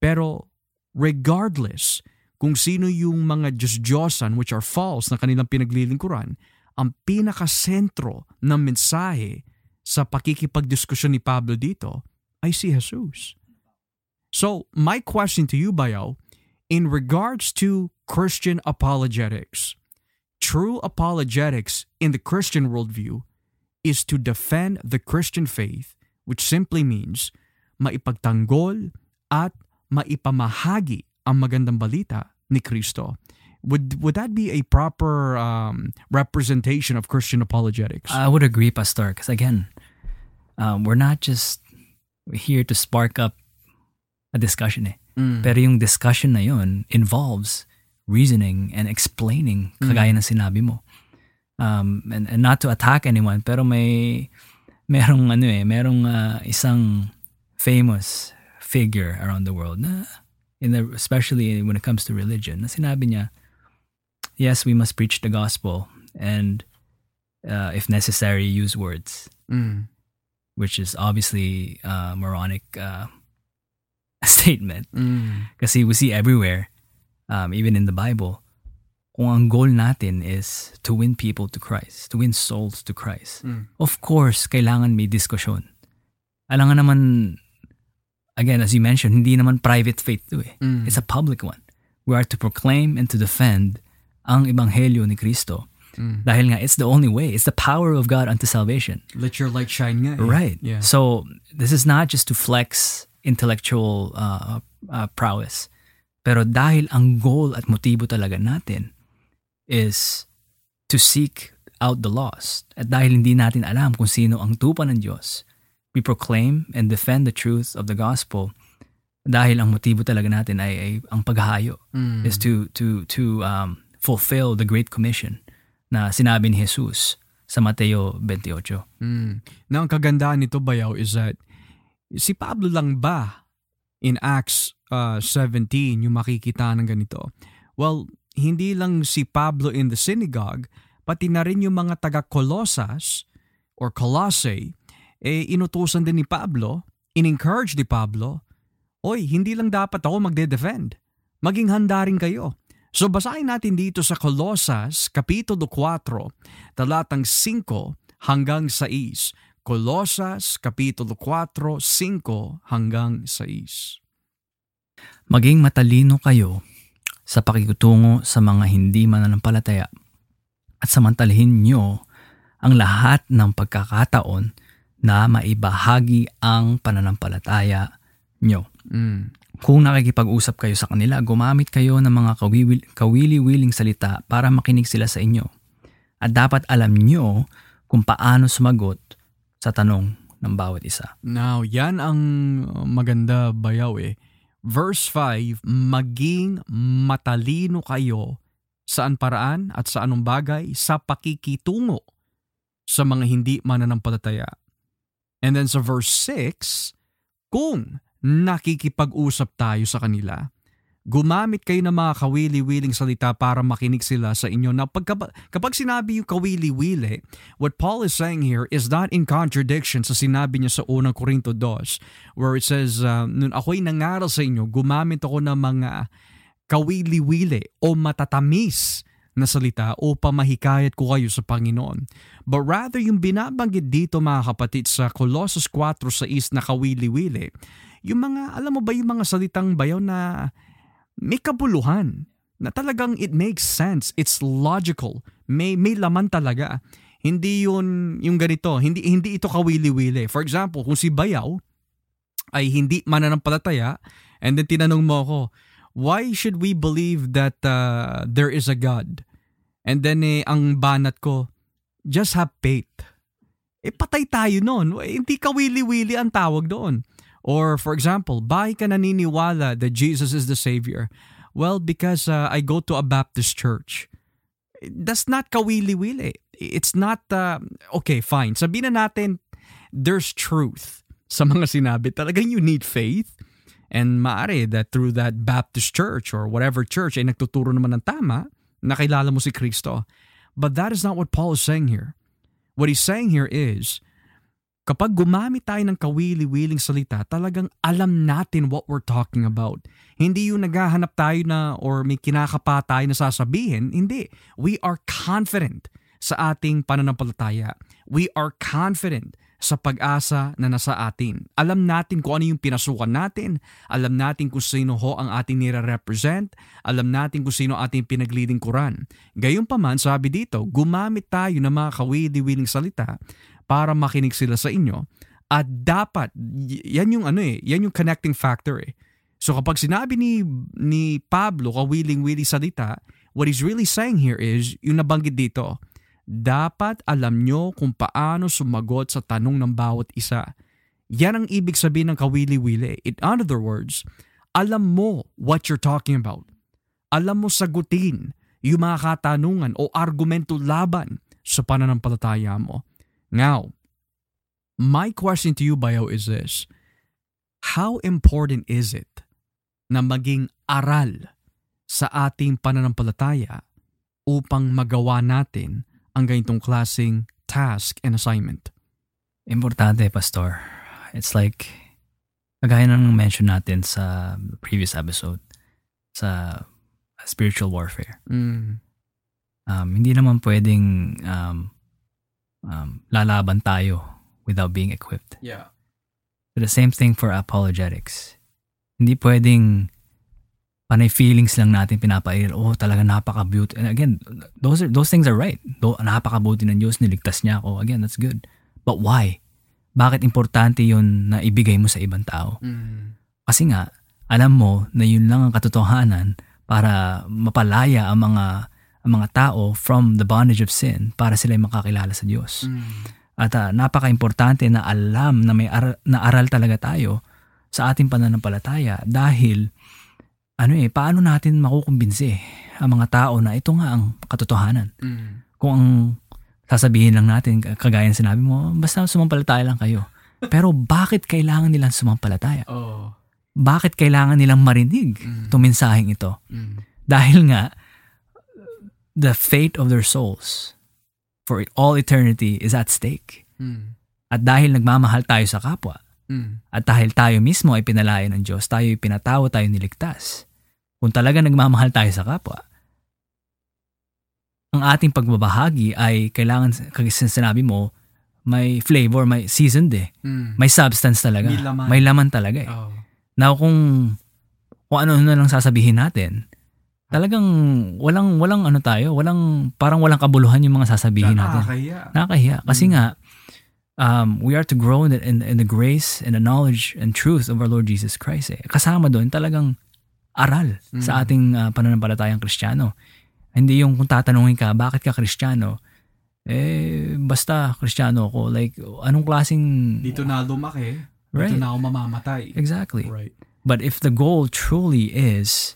Pero regardless kung sino yung mga Diyos-Diyosan which are false na kanilang pinaglilingkuran, ang pinakasentro ng mensahe sa pakikipagdiskusyon ni Pablo dito ay si Jesus. So, my question to you, Bayaw, in regards to Christian apologetics, true apologetics in the Christian worldview is to defend the Christian faith, which simply means maipagtanggol at maipamahagi ang magandang balita ni Kristo. Would would that be a proper um, representation of Christian apologetics? I would agree, Pastor, because again, um, we're not just here to spark up a discussion eh. Mm. Pero yung discussion na yun involves reasoning and explaining kagaya ng sinabi mo. Um, and, and not to attack anyone, pero may merong ano eh, merong ah, isang famous figure around the world na in the, especially when it comes to religion na sinabi niya yes we must preach the gospel and uh, if necessary use words Mm. which is obviously a moronic uh, statement Mm. kasi we see everywhere, um, even in the Bible, kung ang goal natin is to win people to Christ, to win souls to Christ. Mm. Of course, kailangan may diskusyon. Alam nga naman, again, as you mentioned, hindi naman private faith to eh. Mm. It's a public one. We are to proclaim and to defend ang ebanghelyo ni Kristo. Mm. Dahil nga, it's the only way. It's the power of God unto salvation. Let your light shine nga. eh. Right. Yeah. So this is not just to flex intellectual uh, uh, prowess. Pero dahil ang goal at motibo talaga natin is to seek out the lost. At dahil hindi natin alam kung sino ang tupa ng Diyos, we proclaim and defend the truth of the gospel Dahil ang motibo talaga natin ay, ay ang paghahayo Mm. is to to to um, fulfill the great commission na sinabi ni Jesus sa Mateo 28. Mm. Na ang kagandaan nito bayaw is that si Pablo lang ba in Acts uh, 17 yung makikita ng ganito? Well, hindi lang si Pablo in the synagogue, pati na rin yung mga taga Colossus or Colossae, eh inutusan din ni Pablo, in-encourage ni Pablo, Oy, hindi lang dapat ako magde-defend. Maging handa rin kayo. So basahin natin dito sa Colosas, Kapitulo 4, talatang 5 hanggang 6. Colosas, Kapitulo 4, 5 hanggang 6. Maging matalino kayo sa pakikitungo sa mga hindi mananampalataya at samantalahin nyo ang lahat ng pagkakataon na maibahagi ang pananampalataya nyo. Mm. Kung nakikipag-usap kayo sa kanila, gumamit kayo ng mga kawiwil, kawili-wiling salita para makinig sila sa inyo. At dapat alam nyo kung paano sumagot sa tanong ng bawat isa. Now, yan ang maganda bayaw eh. Verse 5, maging matalino kayo saan paraan at sa anong bagay sa pakikitungo sa mga hindi mananampalataya. And then sa verse 6, kung nakikipag-usap tayo sa kanila, gumamit kayo ng mga kawili-wiling salita para makinig sila sa inyo. Na pag, kapag sinabi yung kawili-wili, what Paul is saying here is not in contradiction sa sinabi niya sa unang Korinto 2 where it says, uh, nun ako'y nangaral sa inyo, gumamit ako ng mga kawili-wili o matatamis na salita upang mahikayat ko kayo sa Panginoon. But rather yung binabanggit dito mga kapatid sa Colossus 4 sa is na kawili-wili, yung mga, alam mo ba yung mga salitang bayaw na may kabuluhan, na talagang it makes sense, it's logical, may, may laman talaga. Hindi yun yung ganito, hindi, hindi ito kawili-wili. For example, kung si Bayaw ay hindi mananampalataya, and then tinanong mo ako, why should we believe that uh, there is a God? And then eh, ang banat ko, just have faith. Eh patay tayo noon. Hindi kawili-wili ang tawag doon. Or for example, bakit ka naniniwala that Jesus is the Savior? Well, because uh, I go to a Baptist church. That's not kawili-wili. It's not, uh, okay, fine. Sabihin na natin, there's truth sa mga sinabi. Talagang you need faith. And maari that through that Baptist church or whatever church ay nagtuturo naman ng tama, nakilala mo si Kristo. But that is not what Paul is saying here. What he's saying here is, kapag gumamit tayo ng kawili-wiling salita, talagang alam natin what we're talking about. Hindi yung naghahanap tayo na or may kinakapa tayo na sasabihin. Hindi. We are confident sa ating pananampalataya. We are confident sa pag-asa na nasa atin. Alam natin kung ano yung pinasukan natin. Alam natin kung sino ho ang ating nire-represent. Alam natin kung sino ating pinaglilingkuran. Gayunpaman, sabi dito, gumamit tayo ng mga kawili-wiling salita para makinig sila sa inyo. At dapat, yan yung ano eh, yan yung connecting factor eh. So kapag sinabi ni, ni Pablo kawiling-wili salita, what he's really saying here is, yung nabanggit dito, dapat alam nyo kung paano sumagot sa tanong ng bawat isa. Yan ang ibig sabihin ng kawili-wili. In other words, alam mo what you're talking about. Alam mo sagutin yung mga katanungan o argumento laban sa pananampalataya mo. Now, my question to you, Bayo, is this. How important is it na maging aral sa ating pananampalataya upang magawa natin ang ganitong klaseng task and assignment? Importante, Pastor. It's like, kagaya ng mention natin sa previous episode, sa spiritual warfare. Mm. Um, hindi naman pwedeng um, um, lalaban tayo without being equipped. Yeah. But the same thing for apologetics. Hindi pwedeng panay feelings lang natin pinapair. Oh, talaga napaka-beauty. And again, those are those things are right. Do, napakabuti ng Diyos, niligtas niya ako. Again, that's good. But why? Bakit importante yun na ibigay mo sa ibang tao? Mm. Kasi nga, alam mo na yun lang ang katotohanan para mapalaya ang mga ang mga tao from the bondage of sin para sila ay makakilala sa Diyos. Mm. At uh, napaka-importante na alam na may ar- na aral talaga tayo sa ating pananampalataya dahil ano eh, paano natin makukumbinsi ang mga tao na ito nga ang katotohanan? Mm. Kung ang sasabihin lang natin, kagaya ng sinabi mo, basta sumampalataya lang kayo. Pero bakit kailangan nilang sumampalataya? Oh. Bakit kailangan nilang marinig Mm. itong mensaheng ito? Mm. Dahil nga, the fate of their souls for all eternity is at stake. Mm. At dahil nagmamahal tayo sa kapwa, Mm. at dahil tayo mismo ay pinalaya ng Diyos, tayo ay pinatawa tayo niligtas. Kung talaga nagmamahal tayo sa kapwa, ang ating pagbabahagi ay kailangan, kagaya sinabi mo, may flavor, may seasoned eh. Mm. May substance talaga. May laman. May laman talaga eh. Oh. Now kung kung ano na lang sasabihin natin, talagang walang walang ano tayo, walang parang walang kabuluhan yung mga sasabihin natin. Nakakahiya. Nakakahiya kasi Mm. nga um, we are to grow in the, in, in the grace and the knowledge and truth of our Lord Jesus Christ. Eh. Kasama doon talagang aral Mm. sa ating uh, pananampalatayang Kristiyano. Hindi yung kung tatanungin ka, bakit ka Kristiyano? Eh, basta Kristiyano ako. Like, anong klaseng... Dito na lumaki. Right. Dito na ako mamamatay. Exactly. Right. But if the goal truly is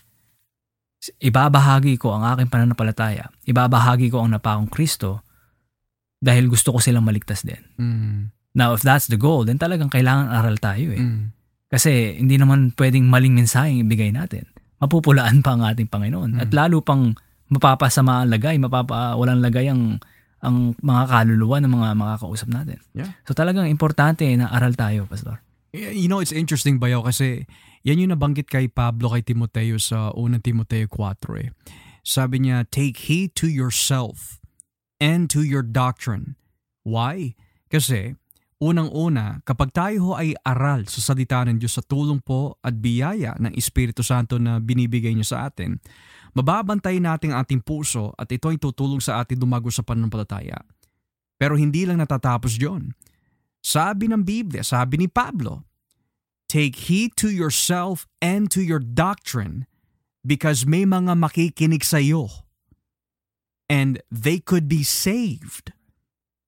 ibabahagi ko ang aking pananampalataya, ibabahagi ko ang napakong Kristo dahil gusto ko silang maligtas din. Mm. Now, if that's the goal, then talagang kailangan aral tayo eh. Mm. Kasi hindi naman pwedeng maling mensaheng ibigay natin. Mapupulaan pa ang ating Panginoon. Mm. At lalo pang mapapasama ang lagay, mapapa, walang lagay ang, ang mga kaluluwa ng mga makakausap natin. Yeah. So talagang importante na aral tayo, Pastor. You know, it's interesting bayaw kasi yan yung nabanggit kay Pablo kay Timoteo sa unang Timoteo 4 eh. Sabi niya, take heed to yourself and to your doctrine. Why? Kasi unang-una, kapag tayo ho ay aral sa salita ng Diyos sa tulong po at biyaya ng Espiritu Santo na binibigay niya sa atin, mababantay natin ang ating puso at ito ay tutulong sa atin dumago sa pananampalataya. Pero hindi lang natatapos John. Sabi ng Biblia, sabi ni Pablo, Take heed to yourself and to your doctrine because may mga makikinig sa iyo and they could be saved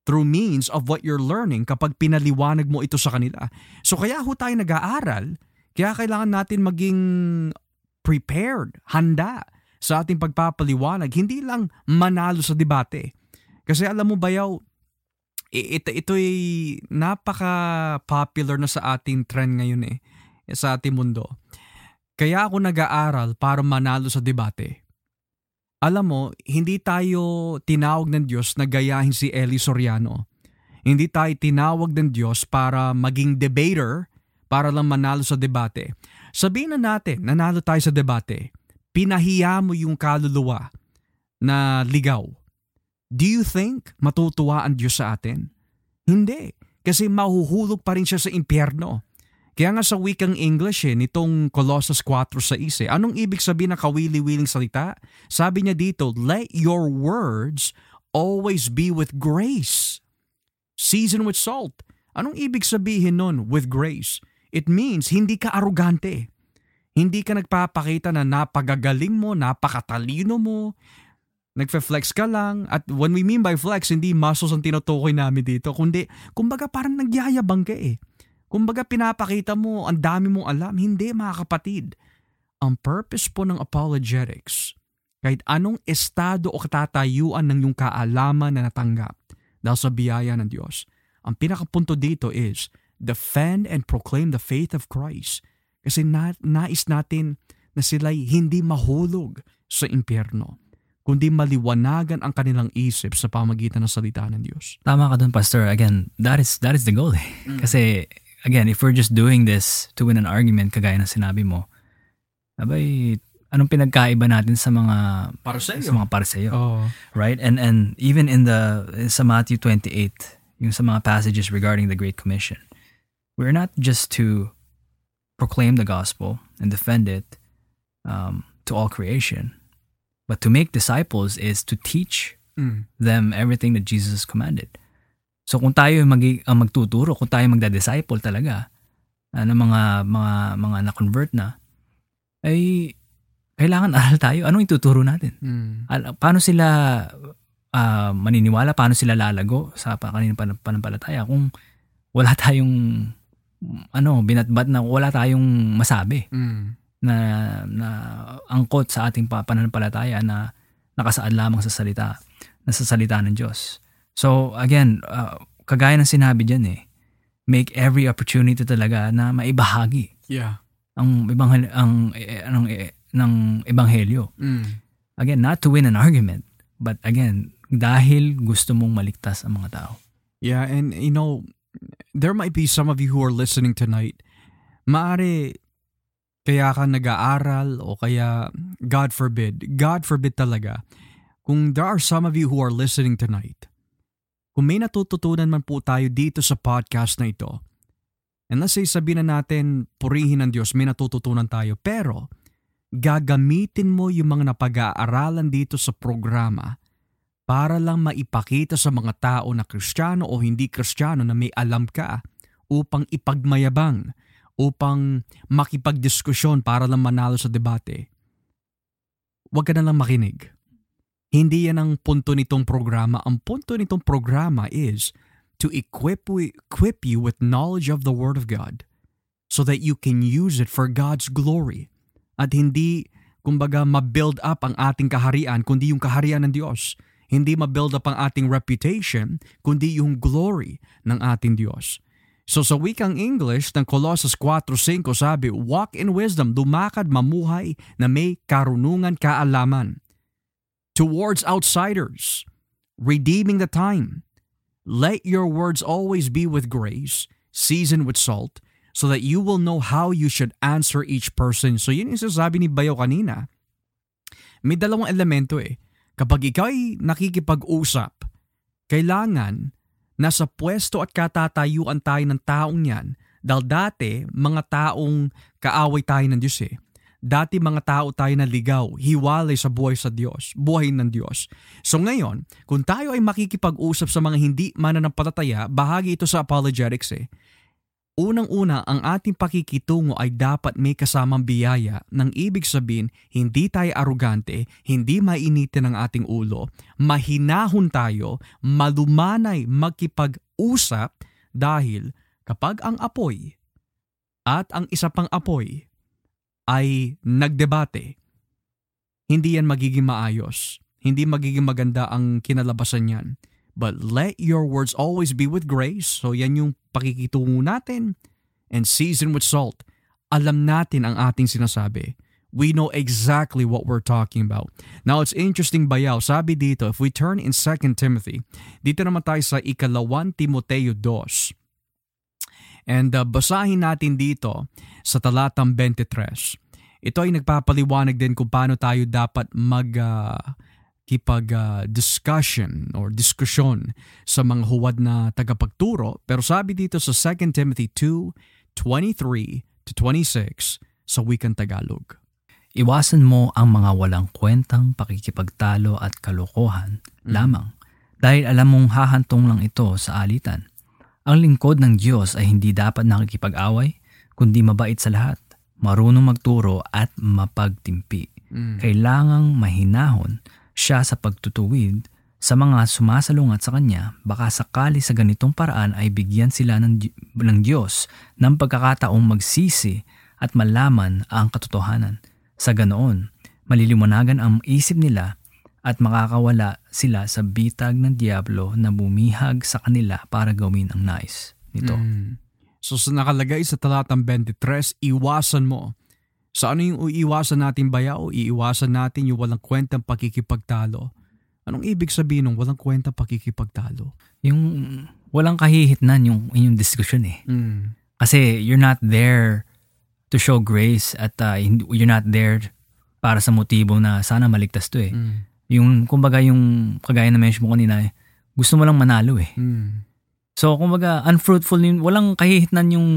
through means of what you're learning kapag pinaliwanag mo ito sa kanila. So kaya ho tayo nag-aaral, kaya kailangan natin maging prepared, handa sa ating pagpapaliwanag, hindi lang manalo sa debate. Kasi alam mo bayaw, i- ito ito'y napaka-popular na sa ating trend ngayon eh, sa ating mundo. Kaya ako nag-aaral para manalo sa debate. Alam mo, hindi tayo tinawag ng Diyos na gayahin si Eli Soriano. Hindi tayo tinawag ng Diyos para maging debater para lang manalo sa debate. Sabihin na natin, nanalo tayo sa debate. Pinahiya mo yung kaluluwa na ligaw. Do you think matutuwa ang Diyos sa atin? Hindi. Kasi mahuhulog pa rin siya sa impyerno. Kaya nga sa wikang English eh, nitong Colossus 4 sa ise, anong ibig sabihin ng kawili-wiling salita? Sabi niya dito, let your words always be with grace. Season with salt. Anong ibig sabihin nun with grace? It means hindi ka arugante. Hindi ka nagpapakita na napagagaling mo, napakatalino mo, nagfe-flex ka lang. At when we mean by flex, hindi muscles ang tinutukoy namin dito, kundi kumbaga parang nagyayabang ka eh. Kumbaga pinapakita mo, ang dami mong alam. Hindi mga kapatid. Ang purpose po ng apologetics, kahit anong estado o katatayuan ng yung kaalaman na natanggap dahil sa biyaya ng Diyos, ang pinakapunto dito is defend and proclaim the faith of Christ. Kasi na, nais natin na sila'y hindi mahulog sa impyerno, kundi maliwanagan ang kanilang isip sa pamagitan ng salita ng Diyos. Tama ka dun, Pastor. Again, that is that is the goal eh. Kasi, again, if we're just doing this to win an argument, kagaya ng sinabi mo, abay, anong pinagkaiba natin sa mga Para sa mga parseyo? Oh. right? And and even in the sa Matthew 28, yung sa mga passages regarding the Great Commission, we're not just to proclaim the gospel and defend it um, to all creation, but to make disciples is to teach Mm. them everything that Jesus commanded. So kung tayo magi, ang magtuturo, kung tayo magda-disciple talaga, ano mga mga mga na-convert na, ay kailangan [LAUGHS] aral tayo. Anong ituturo natin? Mm. Al- paano sila ah, maniniwala, paano sila lalago sa pan- panampalataya kung wala tayong ano, binatbat na wala tayong masabi Mm. Na, na angkot sa ating pa- pananampalataya na nakasaad lamang sa salita, na sa salita ng Diyos. So again, uh, kagaya ng sinabi dyan eh, make every opportunity talaga na maibahagi Yeah. ang ibang ang eh, ng eh, ng ebanghelyo. Mm. Again, not to win an argument, but again, dahil gusto mong maligtas ang mga tao. Yeah, and you know, there might be some of you who are listening tonight. Maari kaya ka nag-aaral o kaya God forbid, God forbid talaga. Kung there are some of you who are listening tonight, kung may natututunan man po tayo dito sa podcast na ito, and let's say sabihin na natin, purihin ng Diyos, may natututunan tayo, pero gagamitin mo yung mga napag-aaralan dito sa programa para lang maipakita sa mga tao na kristyano o hindi kristyano na may alam ka upang ipagmayabang, upang makipagdiskusyon para lang manalo sa debate. Huwag ka na lang makinig. Hindi yan ang punto nitong programa. Ang punto nitong programa is to equip, equip you with knowledge of the Word of God so that you can use it for God's glory at hindi kumbaga ma-build up ang ating kaharian kundi yung kaharian ng Diyos. Hindi ma-build up ang ating reputation kundi yung glory ng ating Diyos. So sa wikang English ng Colossus 4.5 sabi, Walk in wisdom, dumakad mamuhay na may karunungan kaalaman. Towards outsiders, redeeming the time. Let your words always be with grace, seasoned with salt, so that you will know how you should answer each person. So yun yung sasabi ni Bayo kanina. May dalawang elemento eh. Kapag ikaw ay nakikipag-usap, kailangan nasa pwesto at katatayuan tayo ng taong yan dahil dati mga taong kaaway tayo ng Diyos eh. Dati mga tao tayo na ligaw, hiwalay sa buhay sa Diyos, buhay ng Diyos. So ngayon, kung tayo ay makikipag-usap sa mga hindi mananampalataya, bahagi ito sa apologetics eh. Unang-una, ang ating pakikitungo ay dapat may kasamang biyaya nang ibig sabihin hindi tayo arugante, hindi mainitin ang ating ulo, mahinahon tayo, malumanay magkipag-usap dahil kapag ang apoy at ang isa pang apoy ay nagdebate, hindi yan magiging maayos. Hindi magiging maganda ang kinalabasan yan. But let your words always be with grace. So yan yung pakikitungo natin. And seasoned with salt. Alam natin ang ating sinasabi. We know exactly what we're talking about. Now it's interesting bayaw. Sabi dito, if we turn in 2 Timothy, dito naman tayo sa ikalawan Timoteo 2. And uh, basahin natin dito sa talatang 23. Ito ay nagpapaliwanag din kung paano tayo dapat mag uh, kipag uh, discussion or diskusyon sa mga huwad na tagapagturo. Pero sabi dito sa 2 Timothy 2, 23 to 26 sa wikang Tagalog. Iwasan mo ang mga walang kwentang pakikipagtalo at kalokohan Mm. lamang dahil alam mong hahantong lang ito sa alitan. Ang lingkod ng Diyos ay hindi dapat nakikipag-away, kundi mabait sa lahat, marunong magturo at mapagtimpi. Mm. Kailangang mahinahon siya sa pagtutuwid sa mga sumasalungat sa kanya, baka sakali sa ganitong paraan ay bigyan sila ng, ng Diyos ng pagkakataong magsisi at malaman ang katotohanan. Sa ganoon, maliliwanagan ang isip nila at makakawala sila sa bitag ng Diablo na bumihag sa kanila para gawin ang nais nito. Mm. So sa nakalagay sa talatang 23, iwasan mo. Sa ano yung iiwasan natin bayaw? Iiwasan natin yung walang kwentang pakikipagtalo. Anong ibig sabihin ng walang kwentang pakikipagtalo? Yung walang kahihitnan yung, yung diskusyon eh. Mm. Kasi you're not there to show grace at uh, you're not there para sa motibo na sana maligtas to eh. Mm. Yung kumbaga yung kagaya na mention mo kanina eh, gusto mo lang manalo eh. Mm. So kumbaga unfruitful yun, walang kahihitnan yung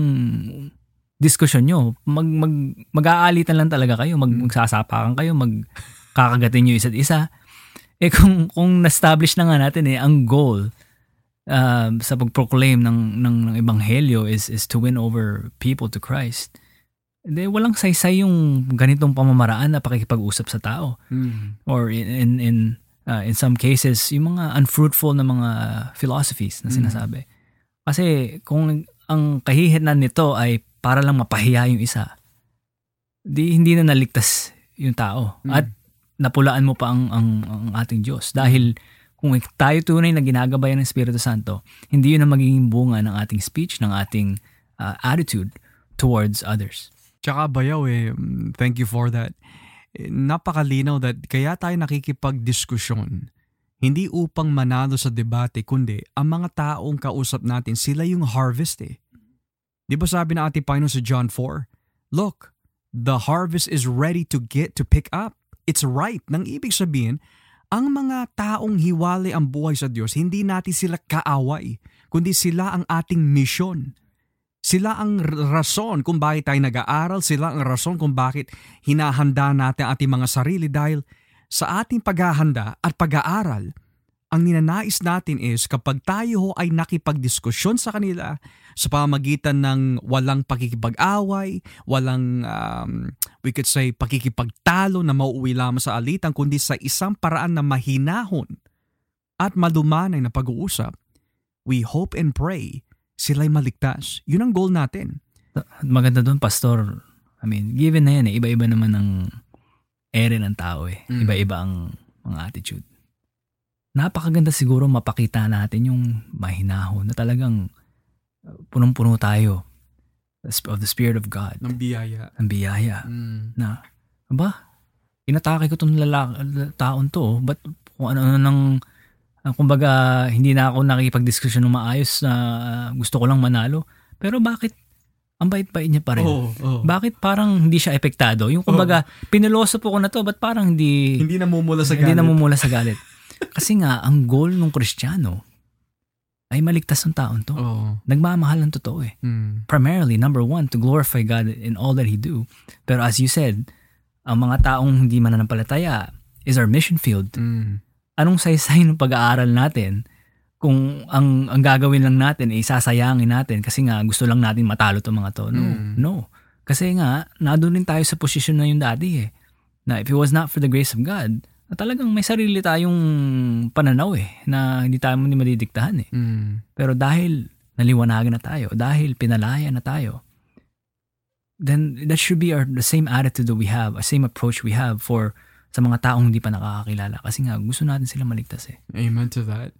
diskusyon nyo. Mag, mag, mag-aalitan lang talaga kayo, mag, magsasapakan kayo, magkakagatin nyo isa't isa. Eh kung, kung na-establish na nga natin eh, ang goal uh, sa pag-proclaim ng, ng, ng ebanghelyo is, is to win over people to Christ. Hindi, walang saysay yung ganitong pamamaraan na pakikipag-usap sa tao. Mm. Or in, in, in, uh, in some cases, yung mga unfruitful na mga philosophies na Mm. sinasabi. Kasi kung ang kahihinan nito ay para lang mapahiya yung isa, di hindi na naligtas yung tao. Mm. At napulaan mo pa ang, ang, ang ating Diyos. Dahil kung tayo tunay na ginagabayan ng Espiritu Santo, hindi yun ang magiging bunga ng ating speech, ng ating uh, attitude towards others. Tsaka bayaw eh, thank you for that. Eh, Napakalinaw that kaya tayo nakikipagdiskusyon hindi upang manalo sa debate kundi ang mga taong kausap natin sila yung harvest eh. Di ba sabi na Ate Pino sa John 4? Look, the harvest is ready to get to pick up. It's ripe. Nang ibig sabihin, ang mga taong hiwalay ang buhay sa Diyos, hindi natin sila kaaway, kundi sila ang ating mission. Sila ang rason kung bakit tayo nag-aaral, sila ang rason kung bakit hinahanda natin ang ating mga sarili dahil sa ating paghahanda at pag-aaral, ang ninanais natin is kapag tayo ho ay nakipagdiskusyon sa kanila sa pamagitan ng walang pakikipag-away, walang um, we could say pakikipagtalo na mauuwi lamang sa alitan kundi sa isang paraan na mahinahon at malumanay na pag-uusap, we hope and pray sila'y maligtas. Yun ang goal natin. Maganda doon, Pastor. I mean, given na yan eh, iba-iba naman ang ere ng tao eh. Mm. Iba-iba ang mga attitude. Napakaganda siguro mapakita natin yung mahinahon na talagang punong-puno tayo of the Spirit of God, Ng biyaya. ang biyaya Mm. na, aba, inatake ko tong lalaki, taon to, oh. ba't kung ano nang, ah, kumbaga, hindi na ako nakikipag-discussion ng maayos na ah, gusto ko lang manalo. Pero bakit ang bait-bait niya pa rin? Oo, oo. Bakit parang hindi siya epektado? Yung kumbaga, pinuloso po ko na to, ba't parang hindi, Hindi namumula sa hindi galit. namumula sa galit? [LAUGHS] Kasi nga, ang goal ng Kristiyano ay maligtas ng taon to. Oo. Nagmamahal ng totoo eh. Mm. Primarily, number one, to glorify God in all that He do. Pero as you said, ang mga taong hindi mananampalataya is our mission field. Mm. Anong saysay ng pag-aaral natin kung ang ang gagawin lang natin ay sasayangin natin kasi nga gusto lang natin matalo tong mga to. No, Mm. no. Kasi nga, nandun din tayo sa posisyon na yung dati eh. Na if it was not for the grace of God, na talagang may sarili tayong pananaw eh, na hindi tayo hindi madidiktahan eh. Mm. Pero dahil naliwanagan na tayo, dahil pinalaya na tayo, then that should be our the same attitude that we have, a same approach we have for sa mga taong hindi pa nakakakilala. Kasi nga, gusto natin sila maligtas eh. Amen to that.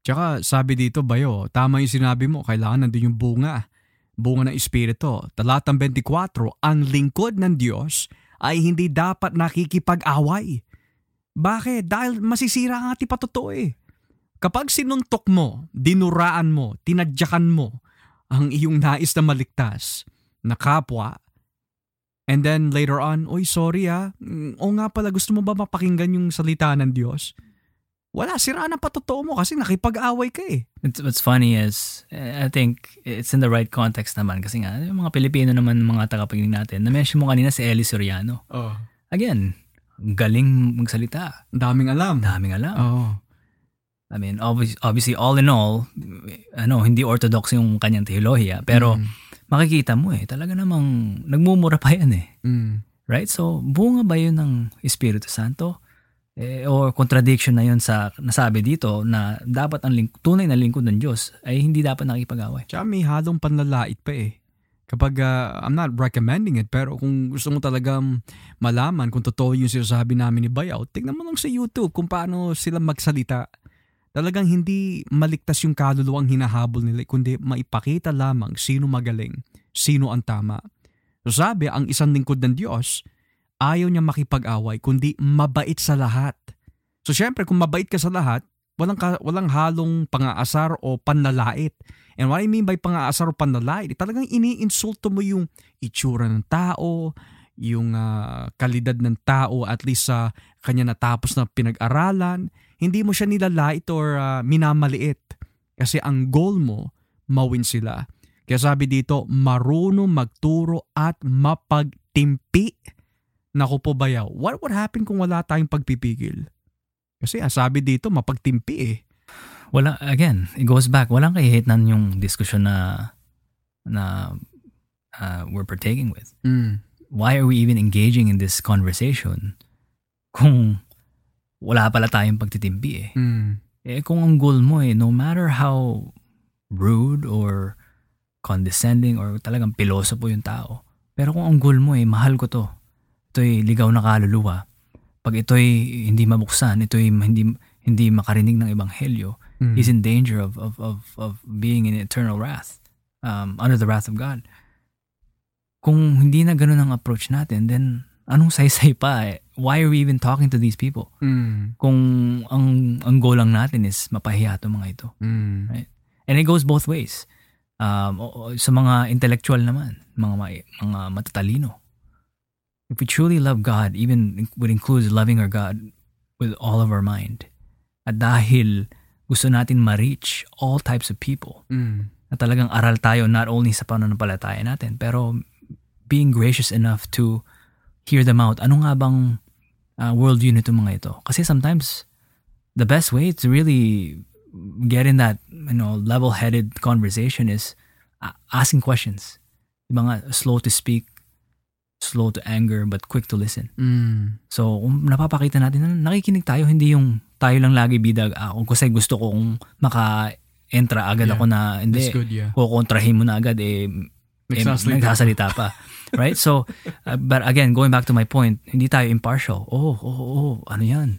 Tsaka sabi dito, Bayo, tama yung sinabi mo, kailangan nandun yung bunga. Bunga ng Espiritu. Talatang 24, ang lingkod ng Diyos ay hindi dapat nakikipag-away. Bakit? Dahil masisira ang ating patotoo eh. Kapag sinuntok mo, dinuraan mo, tinadyakan mo ang iyong nais na maligtas na kapwa, and then later on, oy sorry ah, Mm, o nga pala gusto mo ba mapakinggan yung salita ng Diyos? Wala, sira na patotoo mo kasi nakipag-away ka eh. It's, what's funny is, I think it's in the right context naman. Kasi nga, yung mga Pilipino naman, mga tagapaginig natin, na-mention mo kanina si Eli Soriano. Oh. Again, galing magsalita. Daming alam. Daming alam. Oo. I mean, obviously, obviously, all in all, ano, hindi orthodox yung kanyang teolohiya. Pero Mm. makikita mo eh, talaga namang nagmumura pa yan eh. Mm. Right? So, bunga ba yun ng Espiritu Santo? Eh, or contradiction na yun sa nasabi dito na dapat ang ling- tunay na lingkod ng Diyos ay hindi dapat nakipag-away. Tsaka may halong panlalait pa eh. Kapag, ah, I'm not recommending it, pero kung gusto mo talagang malaman kung totoo yung sinasabi namin ni Bayaw, tignan mo lang sa YouTube kung paano sila magsalita. Talagang hindi maligtas yung kaluluwang hinahabol nila, kundi maipakita lamang sino magaling, sino ang tama. So sabi, ang isang lingkod ng Diyos, ayaw niya makipag-away, kundi mabait sa lahat. So syempre, kung mabait ka sa lahat, walang, ka, walang halong pangaasar o panlalait. And what I mean by pangaasar o panlalait, eh, talagang iniinsulto mo yung itsura ng tao, yung ah, kalidad ng tao at least sa kanya natapos na pinag-aralan. Hindi mo siya nilalait or ah, minamaliit. Kasi ang goal mo, mawin sila. Kaya sabi dito, marunong magturo at mapagtimpi. Naku po bayaw, what would happen kung wala tayong pagpipigil? Kasi ah, sabi dito, mapagtimpi eh. Wala, again, it goes back. Walang kahihitnan yung diskusyon na na uh, we're partaking with. Mm. Why are we even engaging in this conversation kung wala pala tayong pagtitimpi eh? Mm. Eh kung ang goal mo eh, no matter how rude or condescending or talagang piloso po yung tao. Pero kung ang goal mo eh, mahal ko to. Ito'y ligaw na kaluluwa. Pag ito'y hindi mabuksan, ito'y hindi hindi makarinig ng ebanghelyo, Mm. he's in danger of of of of being in eternal wrath, um, under the wrath of God. Kung hindi na ganun ang approach natin, then anong saysay pa eh? Why are we even talking to these people? Mm. Kung ang ang goal lang natin is mapahiya itong mga ito. Mm. And it goes both ways. Um, sa mga intellectual naman, mga mga matatalino. If we truly love God, even would include loving our God with all of our mind. At dahil gusto natin ma-reach all types of people, Mm. na talagang aral tayo not only sa pananampalataya natin, pero being gracious enough to hear them out. Ano nga bang uh, worldview nito mga ito? Kasi sometimes the best way to really get in that you know level-headed conversation is uh, asking questions. Diba nga, slow to speak, slow to anger, but quick to listen. Mm. So, kung napapakita natin na nakikinig tayo, hindi yung tayo lang lagi bidag, ah, kung kasi gusto ko kung maka-entra agad Yeah. ako na, hindi, That's good, yeah. kukontrahin mo na agad, eh, eh, Nagsasalita. nagsasalita pa. right? So, [LAUGHS] uh, but again, going back to my point, hindi tayo impartial. Oh, oh, oh, ano yan?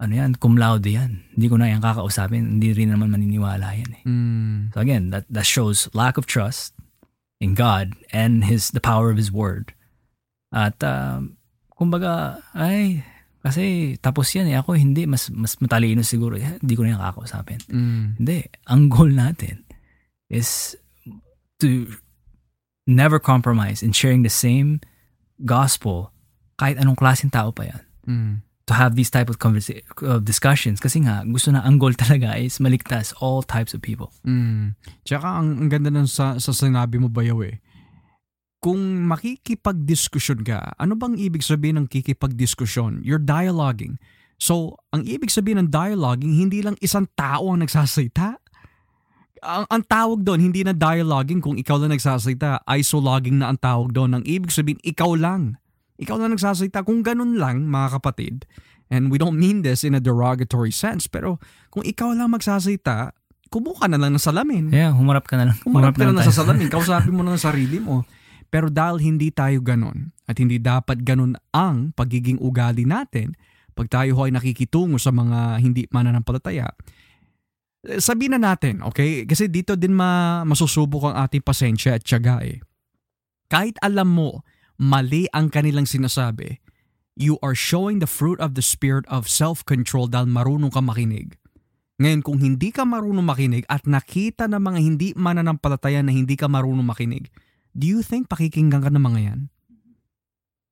Ano yan? Cum laude yan. Hindi ko na yan kakausapin. Hindi rin naman maniniwala yan eh. Mm. So again, that, that shows lack of trust in God and his the power of his word. At um, kumbaga, ay, kasi tapos yan eh. Ako hindi, mas, mas matalino siguro. Eh, hindi ko na yan kakausapin. Mm. Hindi. Ang goal natin is to never compromise in sharing the same gospel kahit anong klaseng tao pa yan. Mm. To have these type of, conversa- of discussions kasi nga gusto na ang goal talaga is maligtas all types of people. Mm. Tsaka ang, ang ganda ng sa, sa sinabi mo bayaw eh. Kung makikipagdiskusyon ka, ano bang ibig sabihin ng kikipagdiskusyon? You're dialoguing. So, ang ibig sabihin ng dialoguing, hindi lang isang tao ang nagsasalita. Ang, ang tawag doon, hindi na dialoguing kung ikaw lang nagsasalita. Isologging na ang tawag doon. Ang ibig sabihin, ikaw lang. Ikaw lang nagsasalita. Kung ganun lang, mga kapatid, and we don't mean this in a derogatory sense, pero kung ikaw lang magsasalita, kumuha ka na lang ng salamin. Yeah, humarap ka na lang. Humarap ka na lang tayo. sa salamin. [LAUGHS] Kausapin mo na ng sarili mo. Pero dahil hindi tayo ganon at hindi dapat ganon ang pagiging ugali natin pag tayo ho ay nakikitungo sa mga hindi mananampalataya, eh, sabihin na natin, okay? Kasi dito din ma masusubok ang ating pasensya at tiyaga eh. Kahit alam mo, mali ang kanilang sinasabi, you are showing the fruit of the spirit of self-control dahil marunong ka makinig. Ngayon, kung hindi ka marunong makinig at nakita ng mga hindi mananampalataya na hindi ka marunong makinig, do you think pakikinggan ka ng mga yan?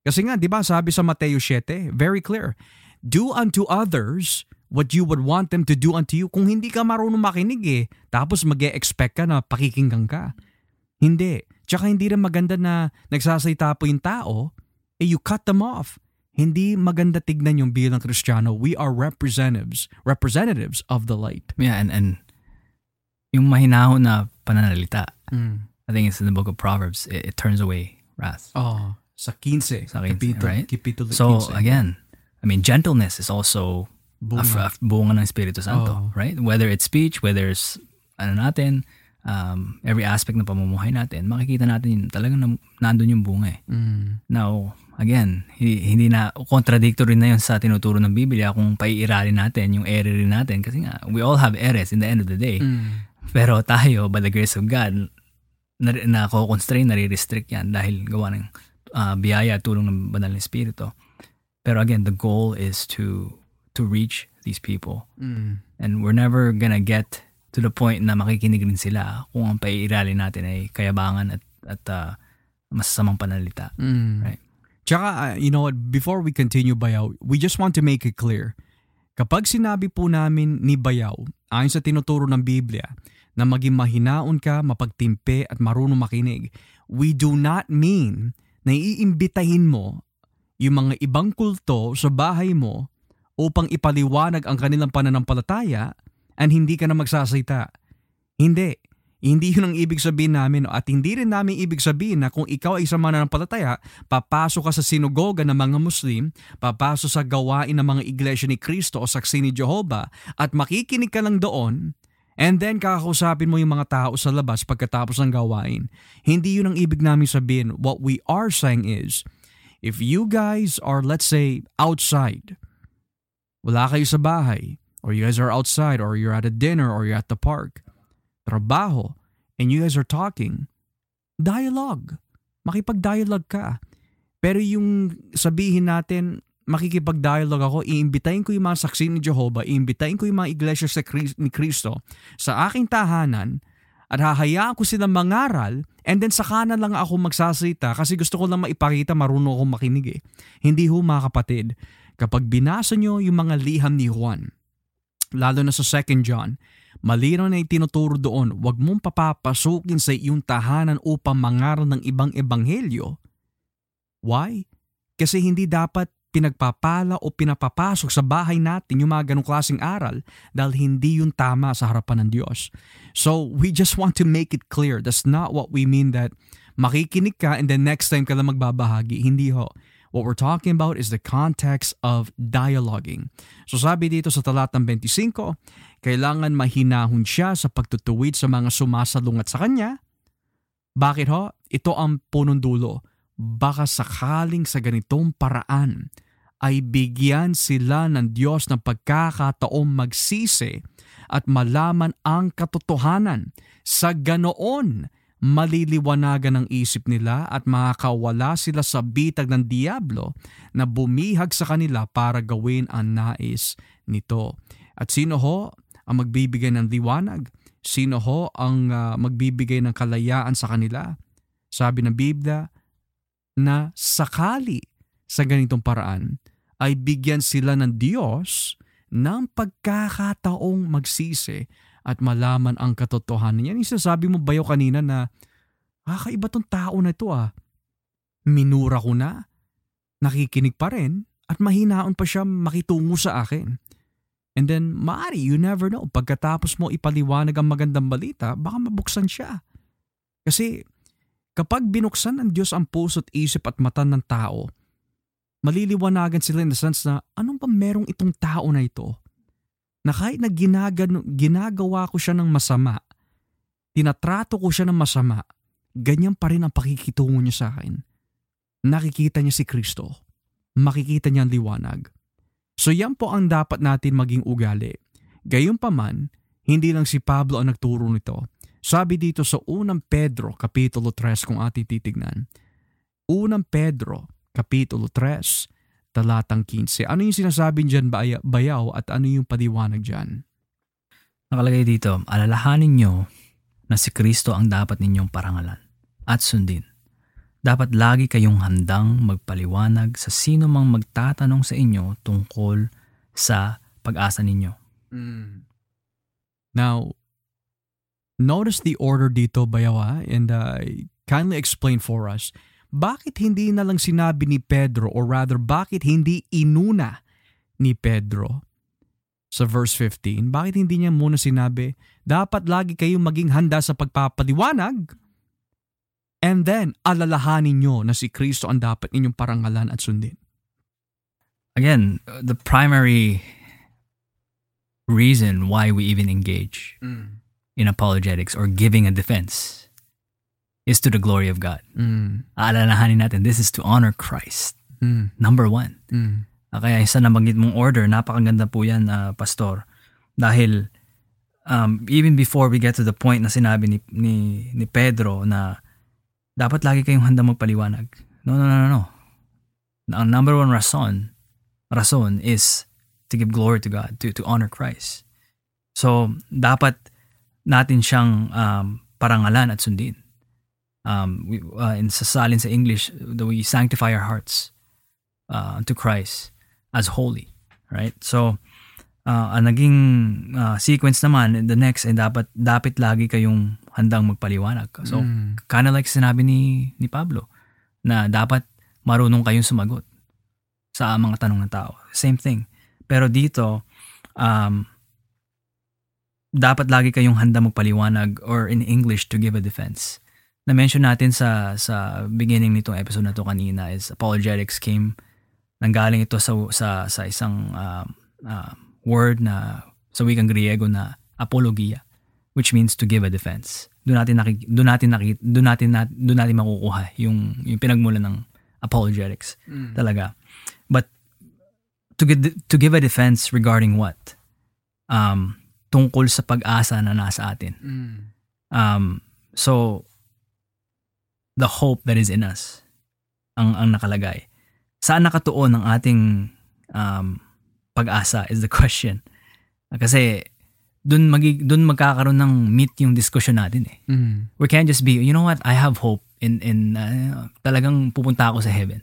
Kasi nga, di ba, sabi sa Mateo 7, very clear, do unto others what you would want them to do unto you. Kung hindi ka marunong makinig eh, tapos mag expect ka na pakikinggan ka. Hindi. Tsaka hindi rin maganda na nagsasalita po yung tao, eh you cut them off. Hindi maganda tignan yung bilang Kristiyano. We are representatives, representatives of the light. Yeah, and, and yung mahinahon na pananalita, I think it's in the book of Proverbs, it, it turns away wrath. Oh, sa 15. Sa 15, kapitulo, right? Kapitulo 15. So again, I mean, gentleness is also Bunga. a bunga ng Espiritu Santo, Oo. right? Whether it's speech, whether it's ano natin, um, every aspect ng pamumuhay natin, makikita natin yun, talagang nam- nandun yung bunga eh. Mm. Now, again, hi- hindi na, contradictory na yun sa tinuturo ng Biblia kung paiiralin natin, yung ere rin natin. Kasi nga, we all have eres in the end of the day. Mm. Pero tayo, by the grace of God, na, na constrain nare-restrict yan dahil gawa ng ah, biyaya at tulong ng banal na Espiritu. Pero again, the goal is to to reach these people. Mm. And we're never gonna get to the point na makikinig rin sila kung ang paiiralin natin ay kayabangan at, at ah, masasamang panalita. Mm. Right. Tsaka, uh, you know what, before we continue, Bayaw, we just want to make it clear. Kapag sinabi po namin ni Bayaw, ayon sa tinuturo ng Biblia, na maging mahinaon ka, mapagtimpe at marunong makinig, we do not mean na iimbitahin mo yung mga ibang kulto sa bahay mo upang ipaliwanag ang kanilang pananampalataya and hindi ka na magsasita. Hindi. Hindi yun ang ibig sabihin namin at hindi rin namin ibig sabihin na kung ikaw ay isang mananampalataya, papasok ka sa sinagoga ng mga Muslim, papasok sa gawain ng mga iglesia ni Kristo o saksi ni Jehovah at makikinig ka lang doon And then kakausapin mo yung mga tao sa labas pagkatapos ng gawain. Hindi yun ang ibig namin sabihin. What we are saying is, if you guys are let's say outside, wala kayo sa bahay, or you guys are outside, or you're at a dinner, or you're at the park, trabaho, and you guys are talking, dialogue. Makipag-dialogue ka. Pero yung sabihin natin, makikipag-dialogue ako, iimbitahin ko yung mga saksi ni Jehovah, iimbitahin ko yung mga iglesia sa ni Kristo sa aking tahanan at hahayaan ko silang mangaral and then sa kanan lang ako magsasalita kasi gusto ko lang maipakita marunong akong makinig eh. Hindi ho mga kapatid, kapag binasa nyo yung mga liham ni Juan, lalo na sa 2 John, malinaw na itinuturo doon, huwag mong papapasukin sa iyong tahanan upang mangaral ng ibang ebanghelyo. Why? Kasi hindi dapat pinagpapala o pinapapasok sa bahay natin yung mga ganong klaseng aral dahil hindi yun tama sa harapan ng Diyos. So we just want to make it clear. That's not what we mean that makikinig ka and then next time ka lang magbabahagi. Hindi ho. What we're talking about is the context of dialoguing. So sabi dito sa talatang 25, kailangan mahinahon siya sa pagtutuwid sa mga sumasalungat sa kanya. Bakit ho? Ito ang punong dulo baka sakaling sa ganitong paraan ay bigyan sila ng Diyos ng pagkakataong magsisi at malaman ang katotohanan. Sa ganoon, maliliwanagan ang isip nila at makakawala sila sa bitag ng Diablo na bumihag sa kanila para gawin ang nais nito. At sino ho ang magbibigay ng liwanag? Sino ho ang uh, magbibigay ng kalayaan sa kanila? Sabi ng Biblia, na sakali sa ganitong paraan ay bigyan sila ng Diyos ng pagkakataong magsisi at malaman ang katotohanan. Yan yung sasabi mo bayo kanina na kakaiba tong tao na ito ah. Minura ko na, nakikinig pa rin, at mahinaon pa siya makitungo sa akin. And then, maari, you never know, pagkatapos mo ipaliwanag ang magandang balita, baka mabuksan siya. Kasi Kapag binuksan ng Diyos ang puso't isip at mata ng tao, maliliwanagan sila in the sense na anong ba merong itong tao na ito? Na kahit na ginagan, ginagawa ko siya ng masama, tinatrato ko siya ng masama, ganyan pa rin ang pakikitungo niya sa akin. Nakikita niya si Kristo. Makikita niya ang liwanag. So yan po ang dapat natin maging ugali. Gayunpaman, hindi lang si Pablo ang nagturo nito sabi dito sa unang Pedro, Kapitulo 3 kung ating titignan. Unang Pedro, Kapitulo 3, talatang 15. Ano yung sinasabi dyan bayaw at ano yung padiwanag dyan? Nakalagay dito, alalahanin nyo na si Kristo ang dapat ninyong parangalan at sundin. Dapat lagi kayong handang magpaliwanag sa sino mang magtatanong sa inyo tungkol sa pag-asa ninyo. Mm. Now, Notice the order dito, Bayawa, and uh, kindly explain for us. Bakit hindi na lang sinabi ni Pedro or rather bakit hindi inuna ni Pedro sa verse 15? Bakit hindi niya muna sinabi, dapat lagi kayong maging handa sa pagpapaliwanag and then alalahanin nyo na si Kristo ang dapat inyong parangalan at sundin? Again, the primary reason why we even engage mm in apologetics or giving a defense is to the glory of God. Mm. Aalalahanin natin, this is to honor Christ. Mm. Number one. Mm. Kaya isa na banggit mong order, napakaganda po yan, uh, Pastor. Dahil um, even before we get to the point na sinabi ni, ni, ni Pedro na dapat lagi kayong handa magpaliwanag. No, no, no, no, no. Ang number one rason, rason is to give glory to God, to, to honor Christ. So, dapat natin siyang um, parangalan at sundin. Um, we, uh, in sa salin sa English, that we sanctify our hearts uh, to Christ as holy. Right? So, uh, ang naging uh, sequence naman, the next, ay dapat, dapat lagi kayong handang magpaliwanag. So, mm. kind of like sinabi ni, ni Pablo, na dapat marunong kayong sumagot sa mga tanong ng tao. Same thing. Pero dito, um, dapat lagi kayong handa magpaliwanag or in English to give a defense. Na-mention natin sa sa beginning nitong episode na to kanina is apologetics came nanggaling ito sa sa sa isang uh, uh, word na sa wikang Griego na apologia. which means to give a defense. Doon natin nakik doon natin nakik doon natin na, doon natin makukuha yung yung pinagmulan ng apologetics Mm. talaga. But to give to give a defense regarding what? Um tungkol sa pag-asa na nasa atin. Mm. Um so the hope that is in us ang ang nakalagay. Saan nakatuon ang ating um, pag-asa is the question. Kasi doon magi doon magkakaroon ng meet yung discussion natin eh. Mm. We can't just be, you know what, I have hope in in uh, talagang pupunta ako sa heaven.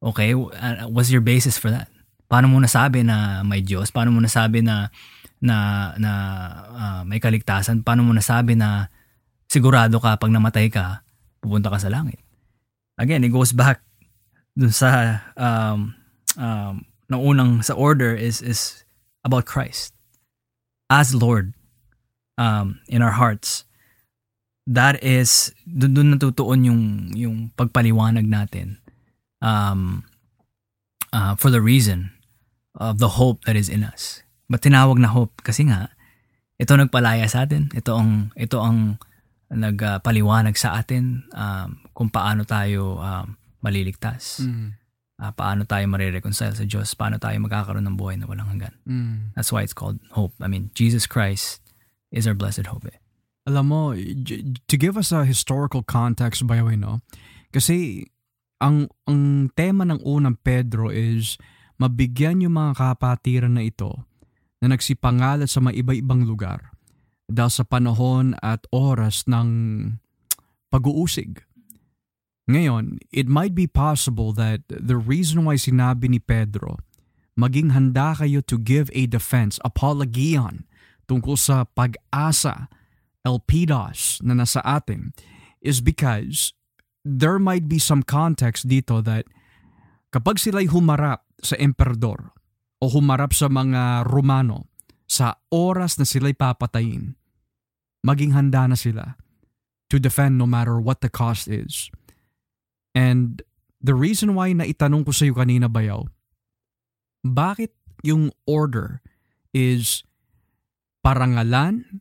Okay, uh, what's your basis for that? Paano mo nasabi na may Diyos? Paano mo nasabi na na na uh, may kaligtasan? Paano mo nasabi na sigurado ka pag namatay ka, pupunta ka sa langit? Again, it goes back dun sa um, um, na unang sa order is is about Christ as Lord um, in our hearts. That is doon doon natutuon yung yung pagpaliwanag natin um, uh, for the reason of the hope that is in us. But tinawag na hope kasi nga ito nagpalaya sa atin. Ito ang ito ang nagpaliwanag sa atin um, kung paano tayo um, maliligtas. Mm. Ah, paano tayo marireconcile sa Diyos, paano tayo magkakaroon ng buhay na walang hanggan. Mm. That's why it's called hope. I mean, Jesus Christ is our blessed hope. Eh. Alam mo, to give us a historical context by the way, no? Kasi ang ang tema ng unang Pedro is mabigyan yung mga kapatiran na ito na nagsipangalat sa mga iba-ibang lugar dahil sa panahon at oras ng pag-uusig. Ngayon, it might be possible that the reason why sinabi ni Pedro, maging handa kayo to give a defense, apologian, tungkol sa pag-asa, elpidos na nasa atin, is because there might be some context dito that kapag sila'y humarap sa emperador o humarap sa mga Romano sa oras na sila'y papatayin, maging handa na sila to defend no matter what the cost is. And the reason why na itanong ko sa iyo kanina bayaw, bakit yung order is parangalan,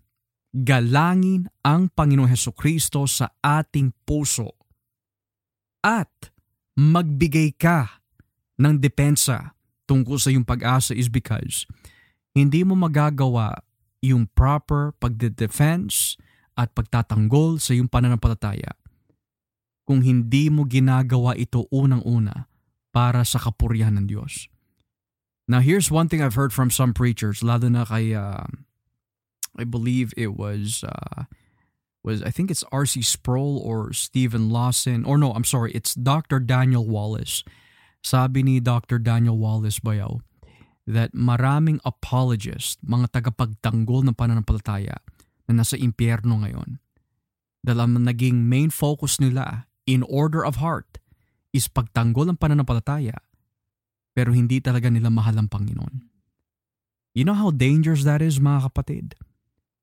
galangin ang Panginoong Heso Kristo sa ating puso at magbigay ka ng depensa tungkol sa iyong pag-asa is because hindi mo magagawa yung proper pagde-defense at pagtatanggol sa iyong pananampalataya kung hindi mo ginagawa ito unang-una para sa kapurihan ng Diyos. Now here's one thing I've heard from some preachers, lalo na kay, uh, I believe it was, uh, was I think it's R.C. Sproul or Stephen Lawson, or no, I'm sorry, it's Dr. Daniel Wallace. Sabi ni Dr. Daniel Wallace Bayaw that maraming apologists, mga tagapagtanggol ng pananampalataya na nasa impyerno ngayon, dahil ang naging main focus nila in order of heart is pagtanggol ng pananampalataya pero hindi talaga nila mahal ang Panginoon. You know how dangerous that is mga kapatid?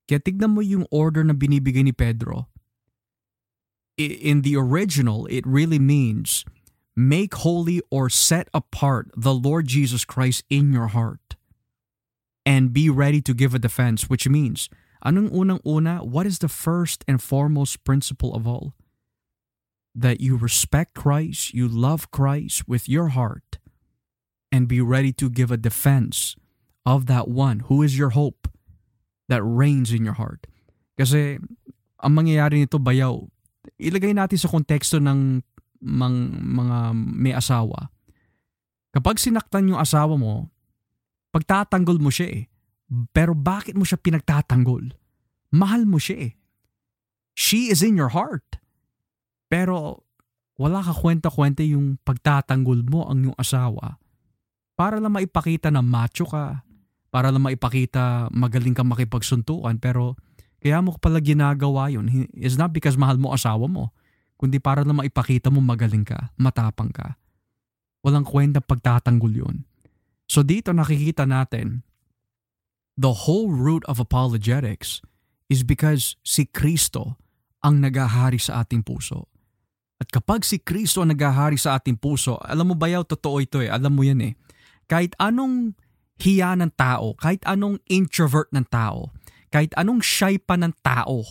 Kaya tignan mo yung order na binibigay ni Pedro. In the original, it really means make holy or set apart the Lord Jesus Christ in your heart and be ready to give a defense, which means, anong unang-una, what is the first and foremost principle of all? That you respect Christ, you love Christ with your heart, and be ready to give a defense of that one who is your hope that reigns in your heart. Kasi ang mangyayari nito bayaw, ilagay natin sa konteksto ng mang, mga may asawa. Kapag sinaktan yung asawa mo, pagtatanggol mo siya eh. Pero bakit mo siya pinagtatanggol? Mahal mo siya eh. She is in your heart. Pero wala ka kwenta-kwenta yung pagtatanggol mo ang yung asawa para lang maipakita na macho ka, para lang maipakita magaling ka makipagsuntukan, pero kaya mo pala ginagawa yun is not because mahal mo asawa mo, kundi para lang maipakita mo magaling ka, matapang ka. Walang kwenta pagtatanggol yun. So dito nakikita natin, the whole root of apologetics is because si Kristo ang nagahari sa ating puso. At kapag si Kristo ang nagahari sa ating puso, alam mo ba yaw, totoo ito eh, alam mo yan eh. Kahit anong hiya ng tao, kahit anong introvert ng tao, kahit anong shy pa ng tao.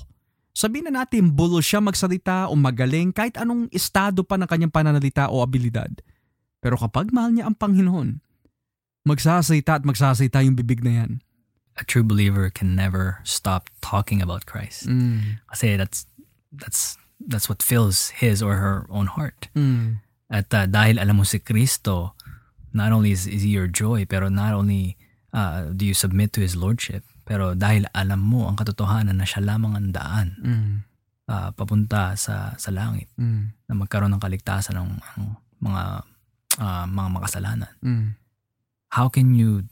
Sabihin na natin bulo siya magsalita o magaling kahit anong estado pa ng kanyang pananalita o abilidad. Pero kapag mahal niya ang Panginoon, magsasalita at magsasalita yung bibig na yan. A true believer can never stop talking about Christ. Mm. Kasi that's that's that's what fills his or her own heart. Mm. At uh, dahil alam mo si Kristo, not only is, is he your joy, pero not only uh, do you submit to his lordship, pero dahil alam mo ang katotohanan na siya lamang ang daan Mm. uh, papunta sa sa langit Mm. na magkaroon ng kaligtasan ng ng mga uh, mga makasalanan. Mm. How can you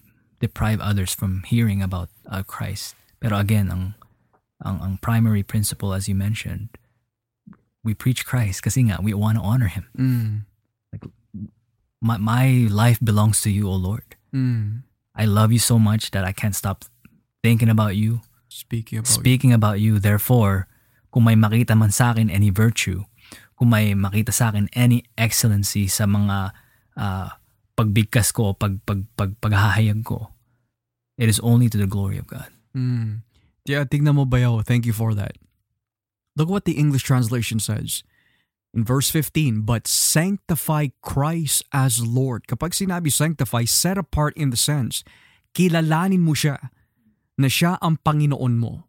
deprive others from hearing about uh, Christ? Pero again, ang ang ang primary principle as you mentioned, we preach Christ kasi nga we want to honor him. Mm. My my life belongs to you, O Lord. Mm. I love you so much that I can't stop thinking about you, Speaking about speaking about you. Therefore, kung may makita man sa akin any virtue, kung may makita sa akin any excellency sa mga uh, pagbigkas ko, pag, pag, pag, paghahayag ko, it is only to the glory of God. Mm. Yeah, tignan mo bayaw. Thank you for that. Look what the English translation says. In verse 15, but sanctify Christ as Lord. Kapag sinabi sanctify, set apart in the sense, kilalanin mo siya na siya ang Panginoon mo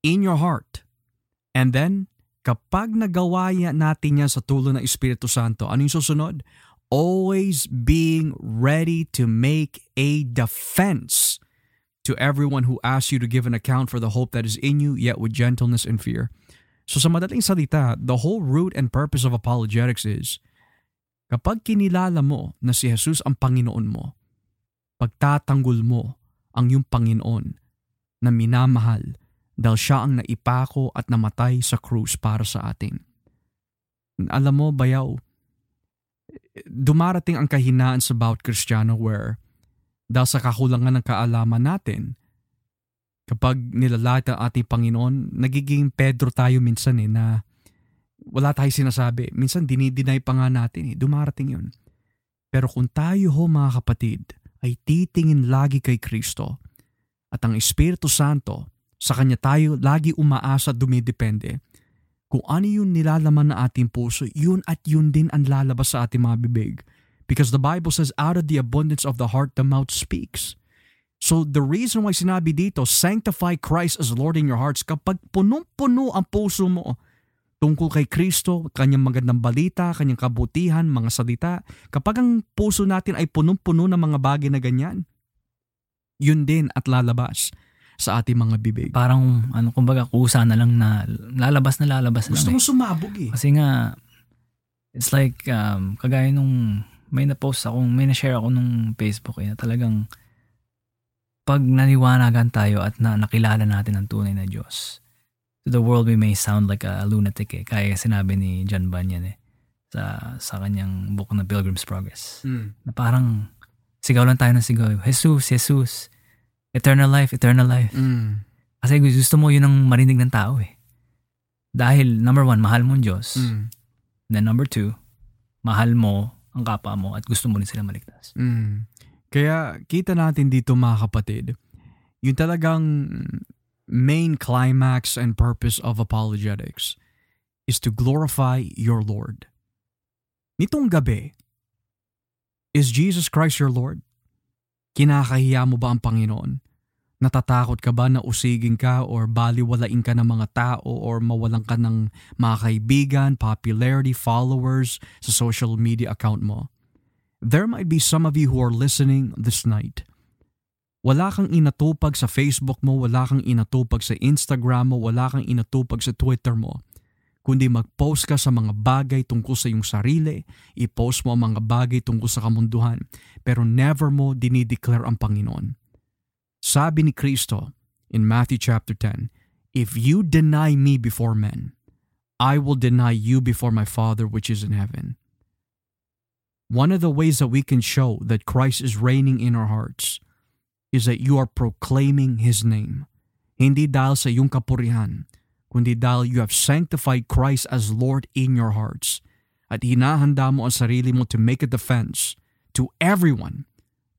in your heart. And then, kapag nagawa natin yan sa tulong ng Espiritu Santo, ano yung susunod? Always being ready to make a defense to everyone who asks you to give an account for the hope that is in you, yet with gentleness and fear. So sa madaling salita, the whole root and purpose of apologetics is, kapag kinilala mo na si Jesus ang Panginoon mo, pagtatanggol mo ang iyong Panginoon na minamahal dahil siya ang naipako at namatay sa krus para sa atin. Alam mo, bayaw, dumarating ang kahinaan sa bawat Kristiyano where dahil sa kakulangan ng kaalaman natin, kapag nilalait ang ating Panginoon, nagiging Pedro tayo minsan eh na wala tayo sinasabi. Minsan dinideny pa nga natin eh. Dumarating yun. Pero kung tayo ho mga kapatid ay titingin lagi kay Kristo at ang Espiritu Santo, sa Kanya tayo lagi umaasa dumidepende. Kung ano yung nilalaman ng ating puso, yun at yun din ang lalabas sa ating mga bibig. Because the Bible says, out of the abundance of the heart, the mouth speaks. So the reason why sinabi dito, sanctify Christ as Lord in your hearts, kapag punong-puno ang puso mo tungkol kay Kristo, kanyang magandang balita, kanyang kabutihan, mga salita, kapag ang puso natin ay punong-puno ng mga bagay na ganyan, yun din at lalabas sa ating mga bibig. Parang, ano, kumbaga, kusa na lang na lalabas na lalabas na Gusto lang. sumabog eh. eh. Kasi nga, it's like, um, kagaya nung may na-post akong, may na-share ako nung Facebook eh, na talagang pag naliwanagan tayo at na, nakilala natin ang tunay na Diyos, to the world we may sound like a, lunatic eh. Kaya sinabi ni John Bunyan eh, sa, sa kanyang book na Pilgrim's Progress. Mm. Na parang sigaw lang tayo ng sigaw. Jesus, Jesus, eternal life, eternal life. Mm. Kasi gusto mo yun ang marinig ng tao eh. Dahil number one, mahal mo ang Diyos. Mm. Then number two, mahal mo ang kapwa mo at gusto mo rin sila maligtas. Mm. Kaya kita natin dito mga kapatid, yung talagang main climax and purpose of apologetics is to glorify your Lord. Nitong gabi, is Jesus Christ your Lord? Kinakahiya mo ba ang Panginoon? Natatakot ka ba na usigin ka or baliwalain ka ng mga tao or mawalan ka ng mga kaibigan, popularity, followers sa social media account mo? There might be some of you who are listening this night. Wala kang inatupag sa Facebook mo, wala kang inatupag sa Instagram mo, wala kang inatupag sa Twitter mo. Kundi mag-post ka sa mga bagay tungkol sa iyong sarili, i-post mo ang mga bagay tungkol sa kamunduhan, pero never mo dinideclare ang Panginoon. Sabi ni Kristo in Matthew chapter 10, If you deny me before men, I will deny you before my Father which is in heaven. One of the ways that we can show that Christ is reigning in our hearts is that you are proclaiming His name. Hindi dahil sa iyong kapurihan, kundi dahil you have sanctified Christ as Lord in your hearts at hinahanda mo ang sarili mo to make a defense to everyone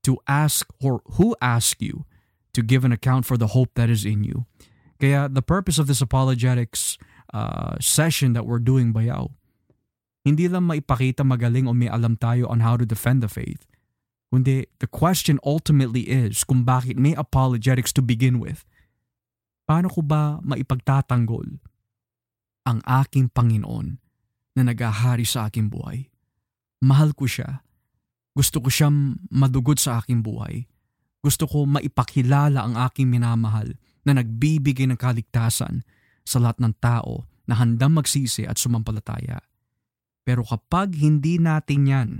to ask or who ask you to give an account for the hope that is in you. Kaya the purpose of this apologetics uh, session that we're doing bayaw, hindi lang maipakita magaling o may alam tayo on how to defend the faith, kundi the question ultimately is kung bakit may apologetics to begin with. Paano ko ba maipagtatanggol ang aking Panginoon na nagahari sa aking buhay? Mahal ko siya. Gusto ko siyang madugod sa aking buhay. Gusto ko maipakilala ang aking minamahal na nagbibigay ng kaligtasan sa lahat ng tao na handang magsisi at sumampalataya. Pero kapag hindi natin yan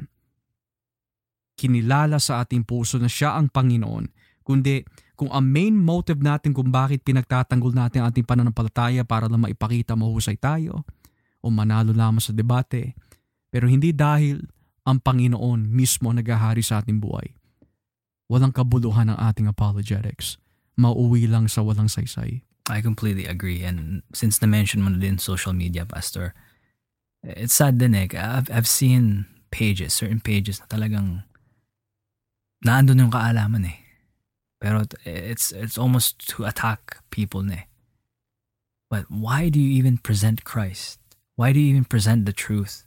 kinilala sa ating puso na siya ang Panginoon, kundi kung ang main motive natin kung bakit pinagtatanggol natin ang ating pananampalataya para lang maipakita mahusay tayo o manalo lamang sa debate, pero hindi dahil ang Panginoon mismo nagahari sa ating buhay. Walang kabuluhan ang ating apologetics mauwi lang sa walang saysay. I completely agree. And since na-mention mo na din social media, Pastor, it's sad din eh. I've, I've seen pages, certain pages na talagang naandun yung kaalaman eh. Pero it's, it's almost to attack people na eh. But why do you even present Christ? Why do you even present the truth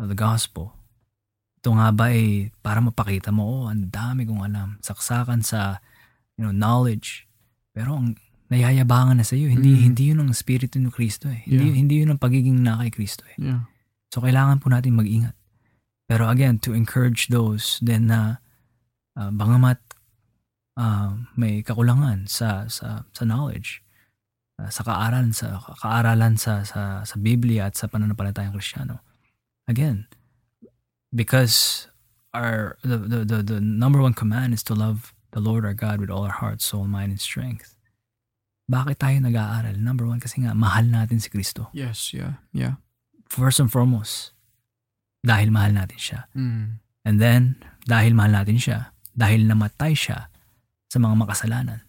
of the gospel? Ito nga ba eh, para mapakita mo, oh, ang dami kong alam. Saksakan sa you know, knowledge. Pero ang nayayabangan na sa iyo, hindi mm. hindi 'yun ang espiritu ni Kristo eh. Hindi yeah. hindi 'yun ang pagiging na kay Kristo eh. Yeah. So kailangan po natin mag-ingat. Pero again, to encourage those then na uh, bangamat uh, may kakulangan sa sa sa knowledge, uh, sa kaaralan sa kaaralan sa sa sa Biblia at sa pananampalatayang Kristiyano. Again, because our the, the the the number one command is to love the Lord our God with all our heart, soul, mind, and strength. Bakit tayo nag-aaral? Number one, kasi nga, mahal natin si Kristo. Yes, yeah, yeah. First and foremost, dahil mahal natin siya. Mm. And then, dahil mahal natin siya, dahil namatay siya sa mga makasalanan.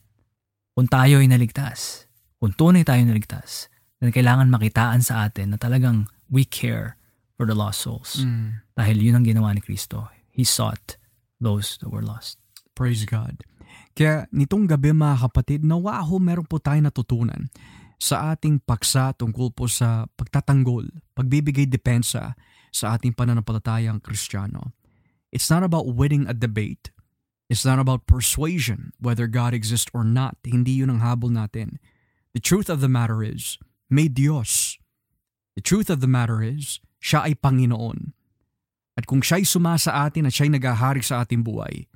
Kung tayo ay naligtas, kung tunay tayo naligtas, then kailangan makitaan sa atin na talagang we care for the lost souls. Mm. Dahil yun ang ginawa ni Kristo. He sought those that were lost. Praise God. Kaya nitong gabi mga kapatid, nawa ho meron po tayo natutunan sa ating paksa tungkol po sa pagtatanggol, pagbibigay depensa sa ating pananampalatayang kristyano. It's not about winning a debate. It's not about persuasion, whether God exists or not. Hindi yun ang habol natin. The truth of the matter is, may Diyos. The truth of the matter is, siya ay Panginoon. At kung siya'y suma sa atin at siya'y nagahari sa ating buhay,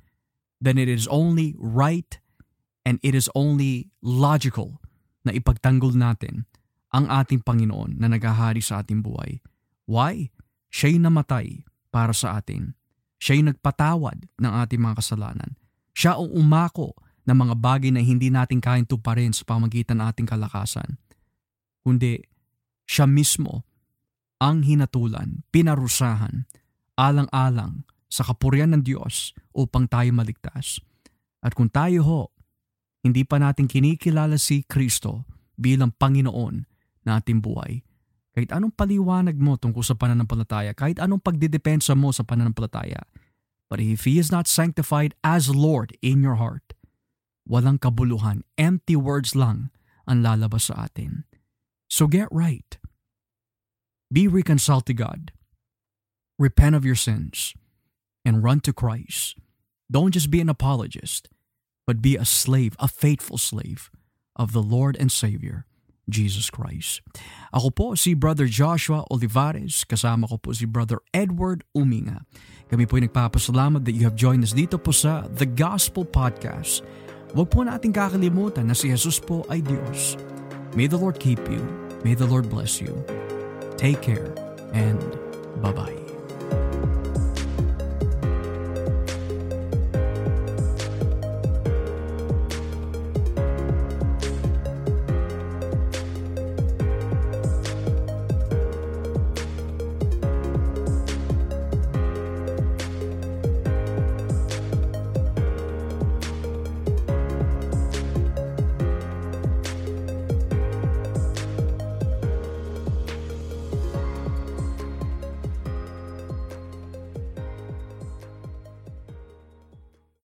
then it is only right and it is only logical na ipagtanggol natin ang ating Panginoon na naghahari sa ating buhay. Why? Siya'y namatay para sa atin. Siya'y nagpatawad ng ating mga kasalanan. Siya ang umako ng mga bagay na hindi natin kayang tuparin sa pamagitan ng ating kalakasan. Kundi siya mismo ang hinatulan, pinarusahan, alang-alang sa kapurian ng Diyos upang tayo maligtas. At kung tayo ho, hindi pa natin kinikilala si Kristo bilang Panginoon na ating buhay, kahit anong paliwanag mo tungkol sa pananampalataya, kahit anong pagdidepensa mo sa pananampalataya, but if He is not sanctified as Lord in your heart, walang kabuluhan, empty words lang ang lalabas sa atin. So get right. Be reconciled to God. Repent of your sins and run to Christ. Don't just be an apologist, but be a slave, a faithful slave of the Lord and Savior, Jesus Christ. Ako po si Brother Joshua Olivares, kasama ko po si Brother Edward Uminga. Kami po ay nagpapasalamat that you have joined us dito po sa The Gospel Podcast. Huwag po natin kakalimutan na si Jesus po ay Diyos. May the Lord keep you. May the Lord bless you. Take care and bye-bye.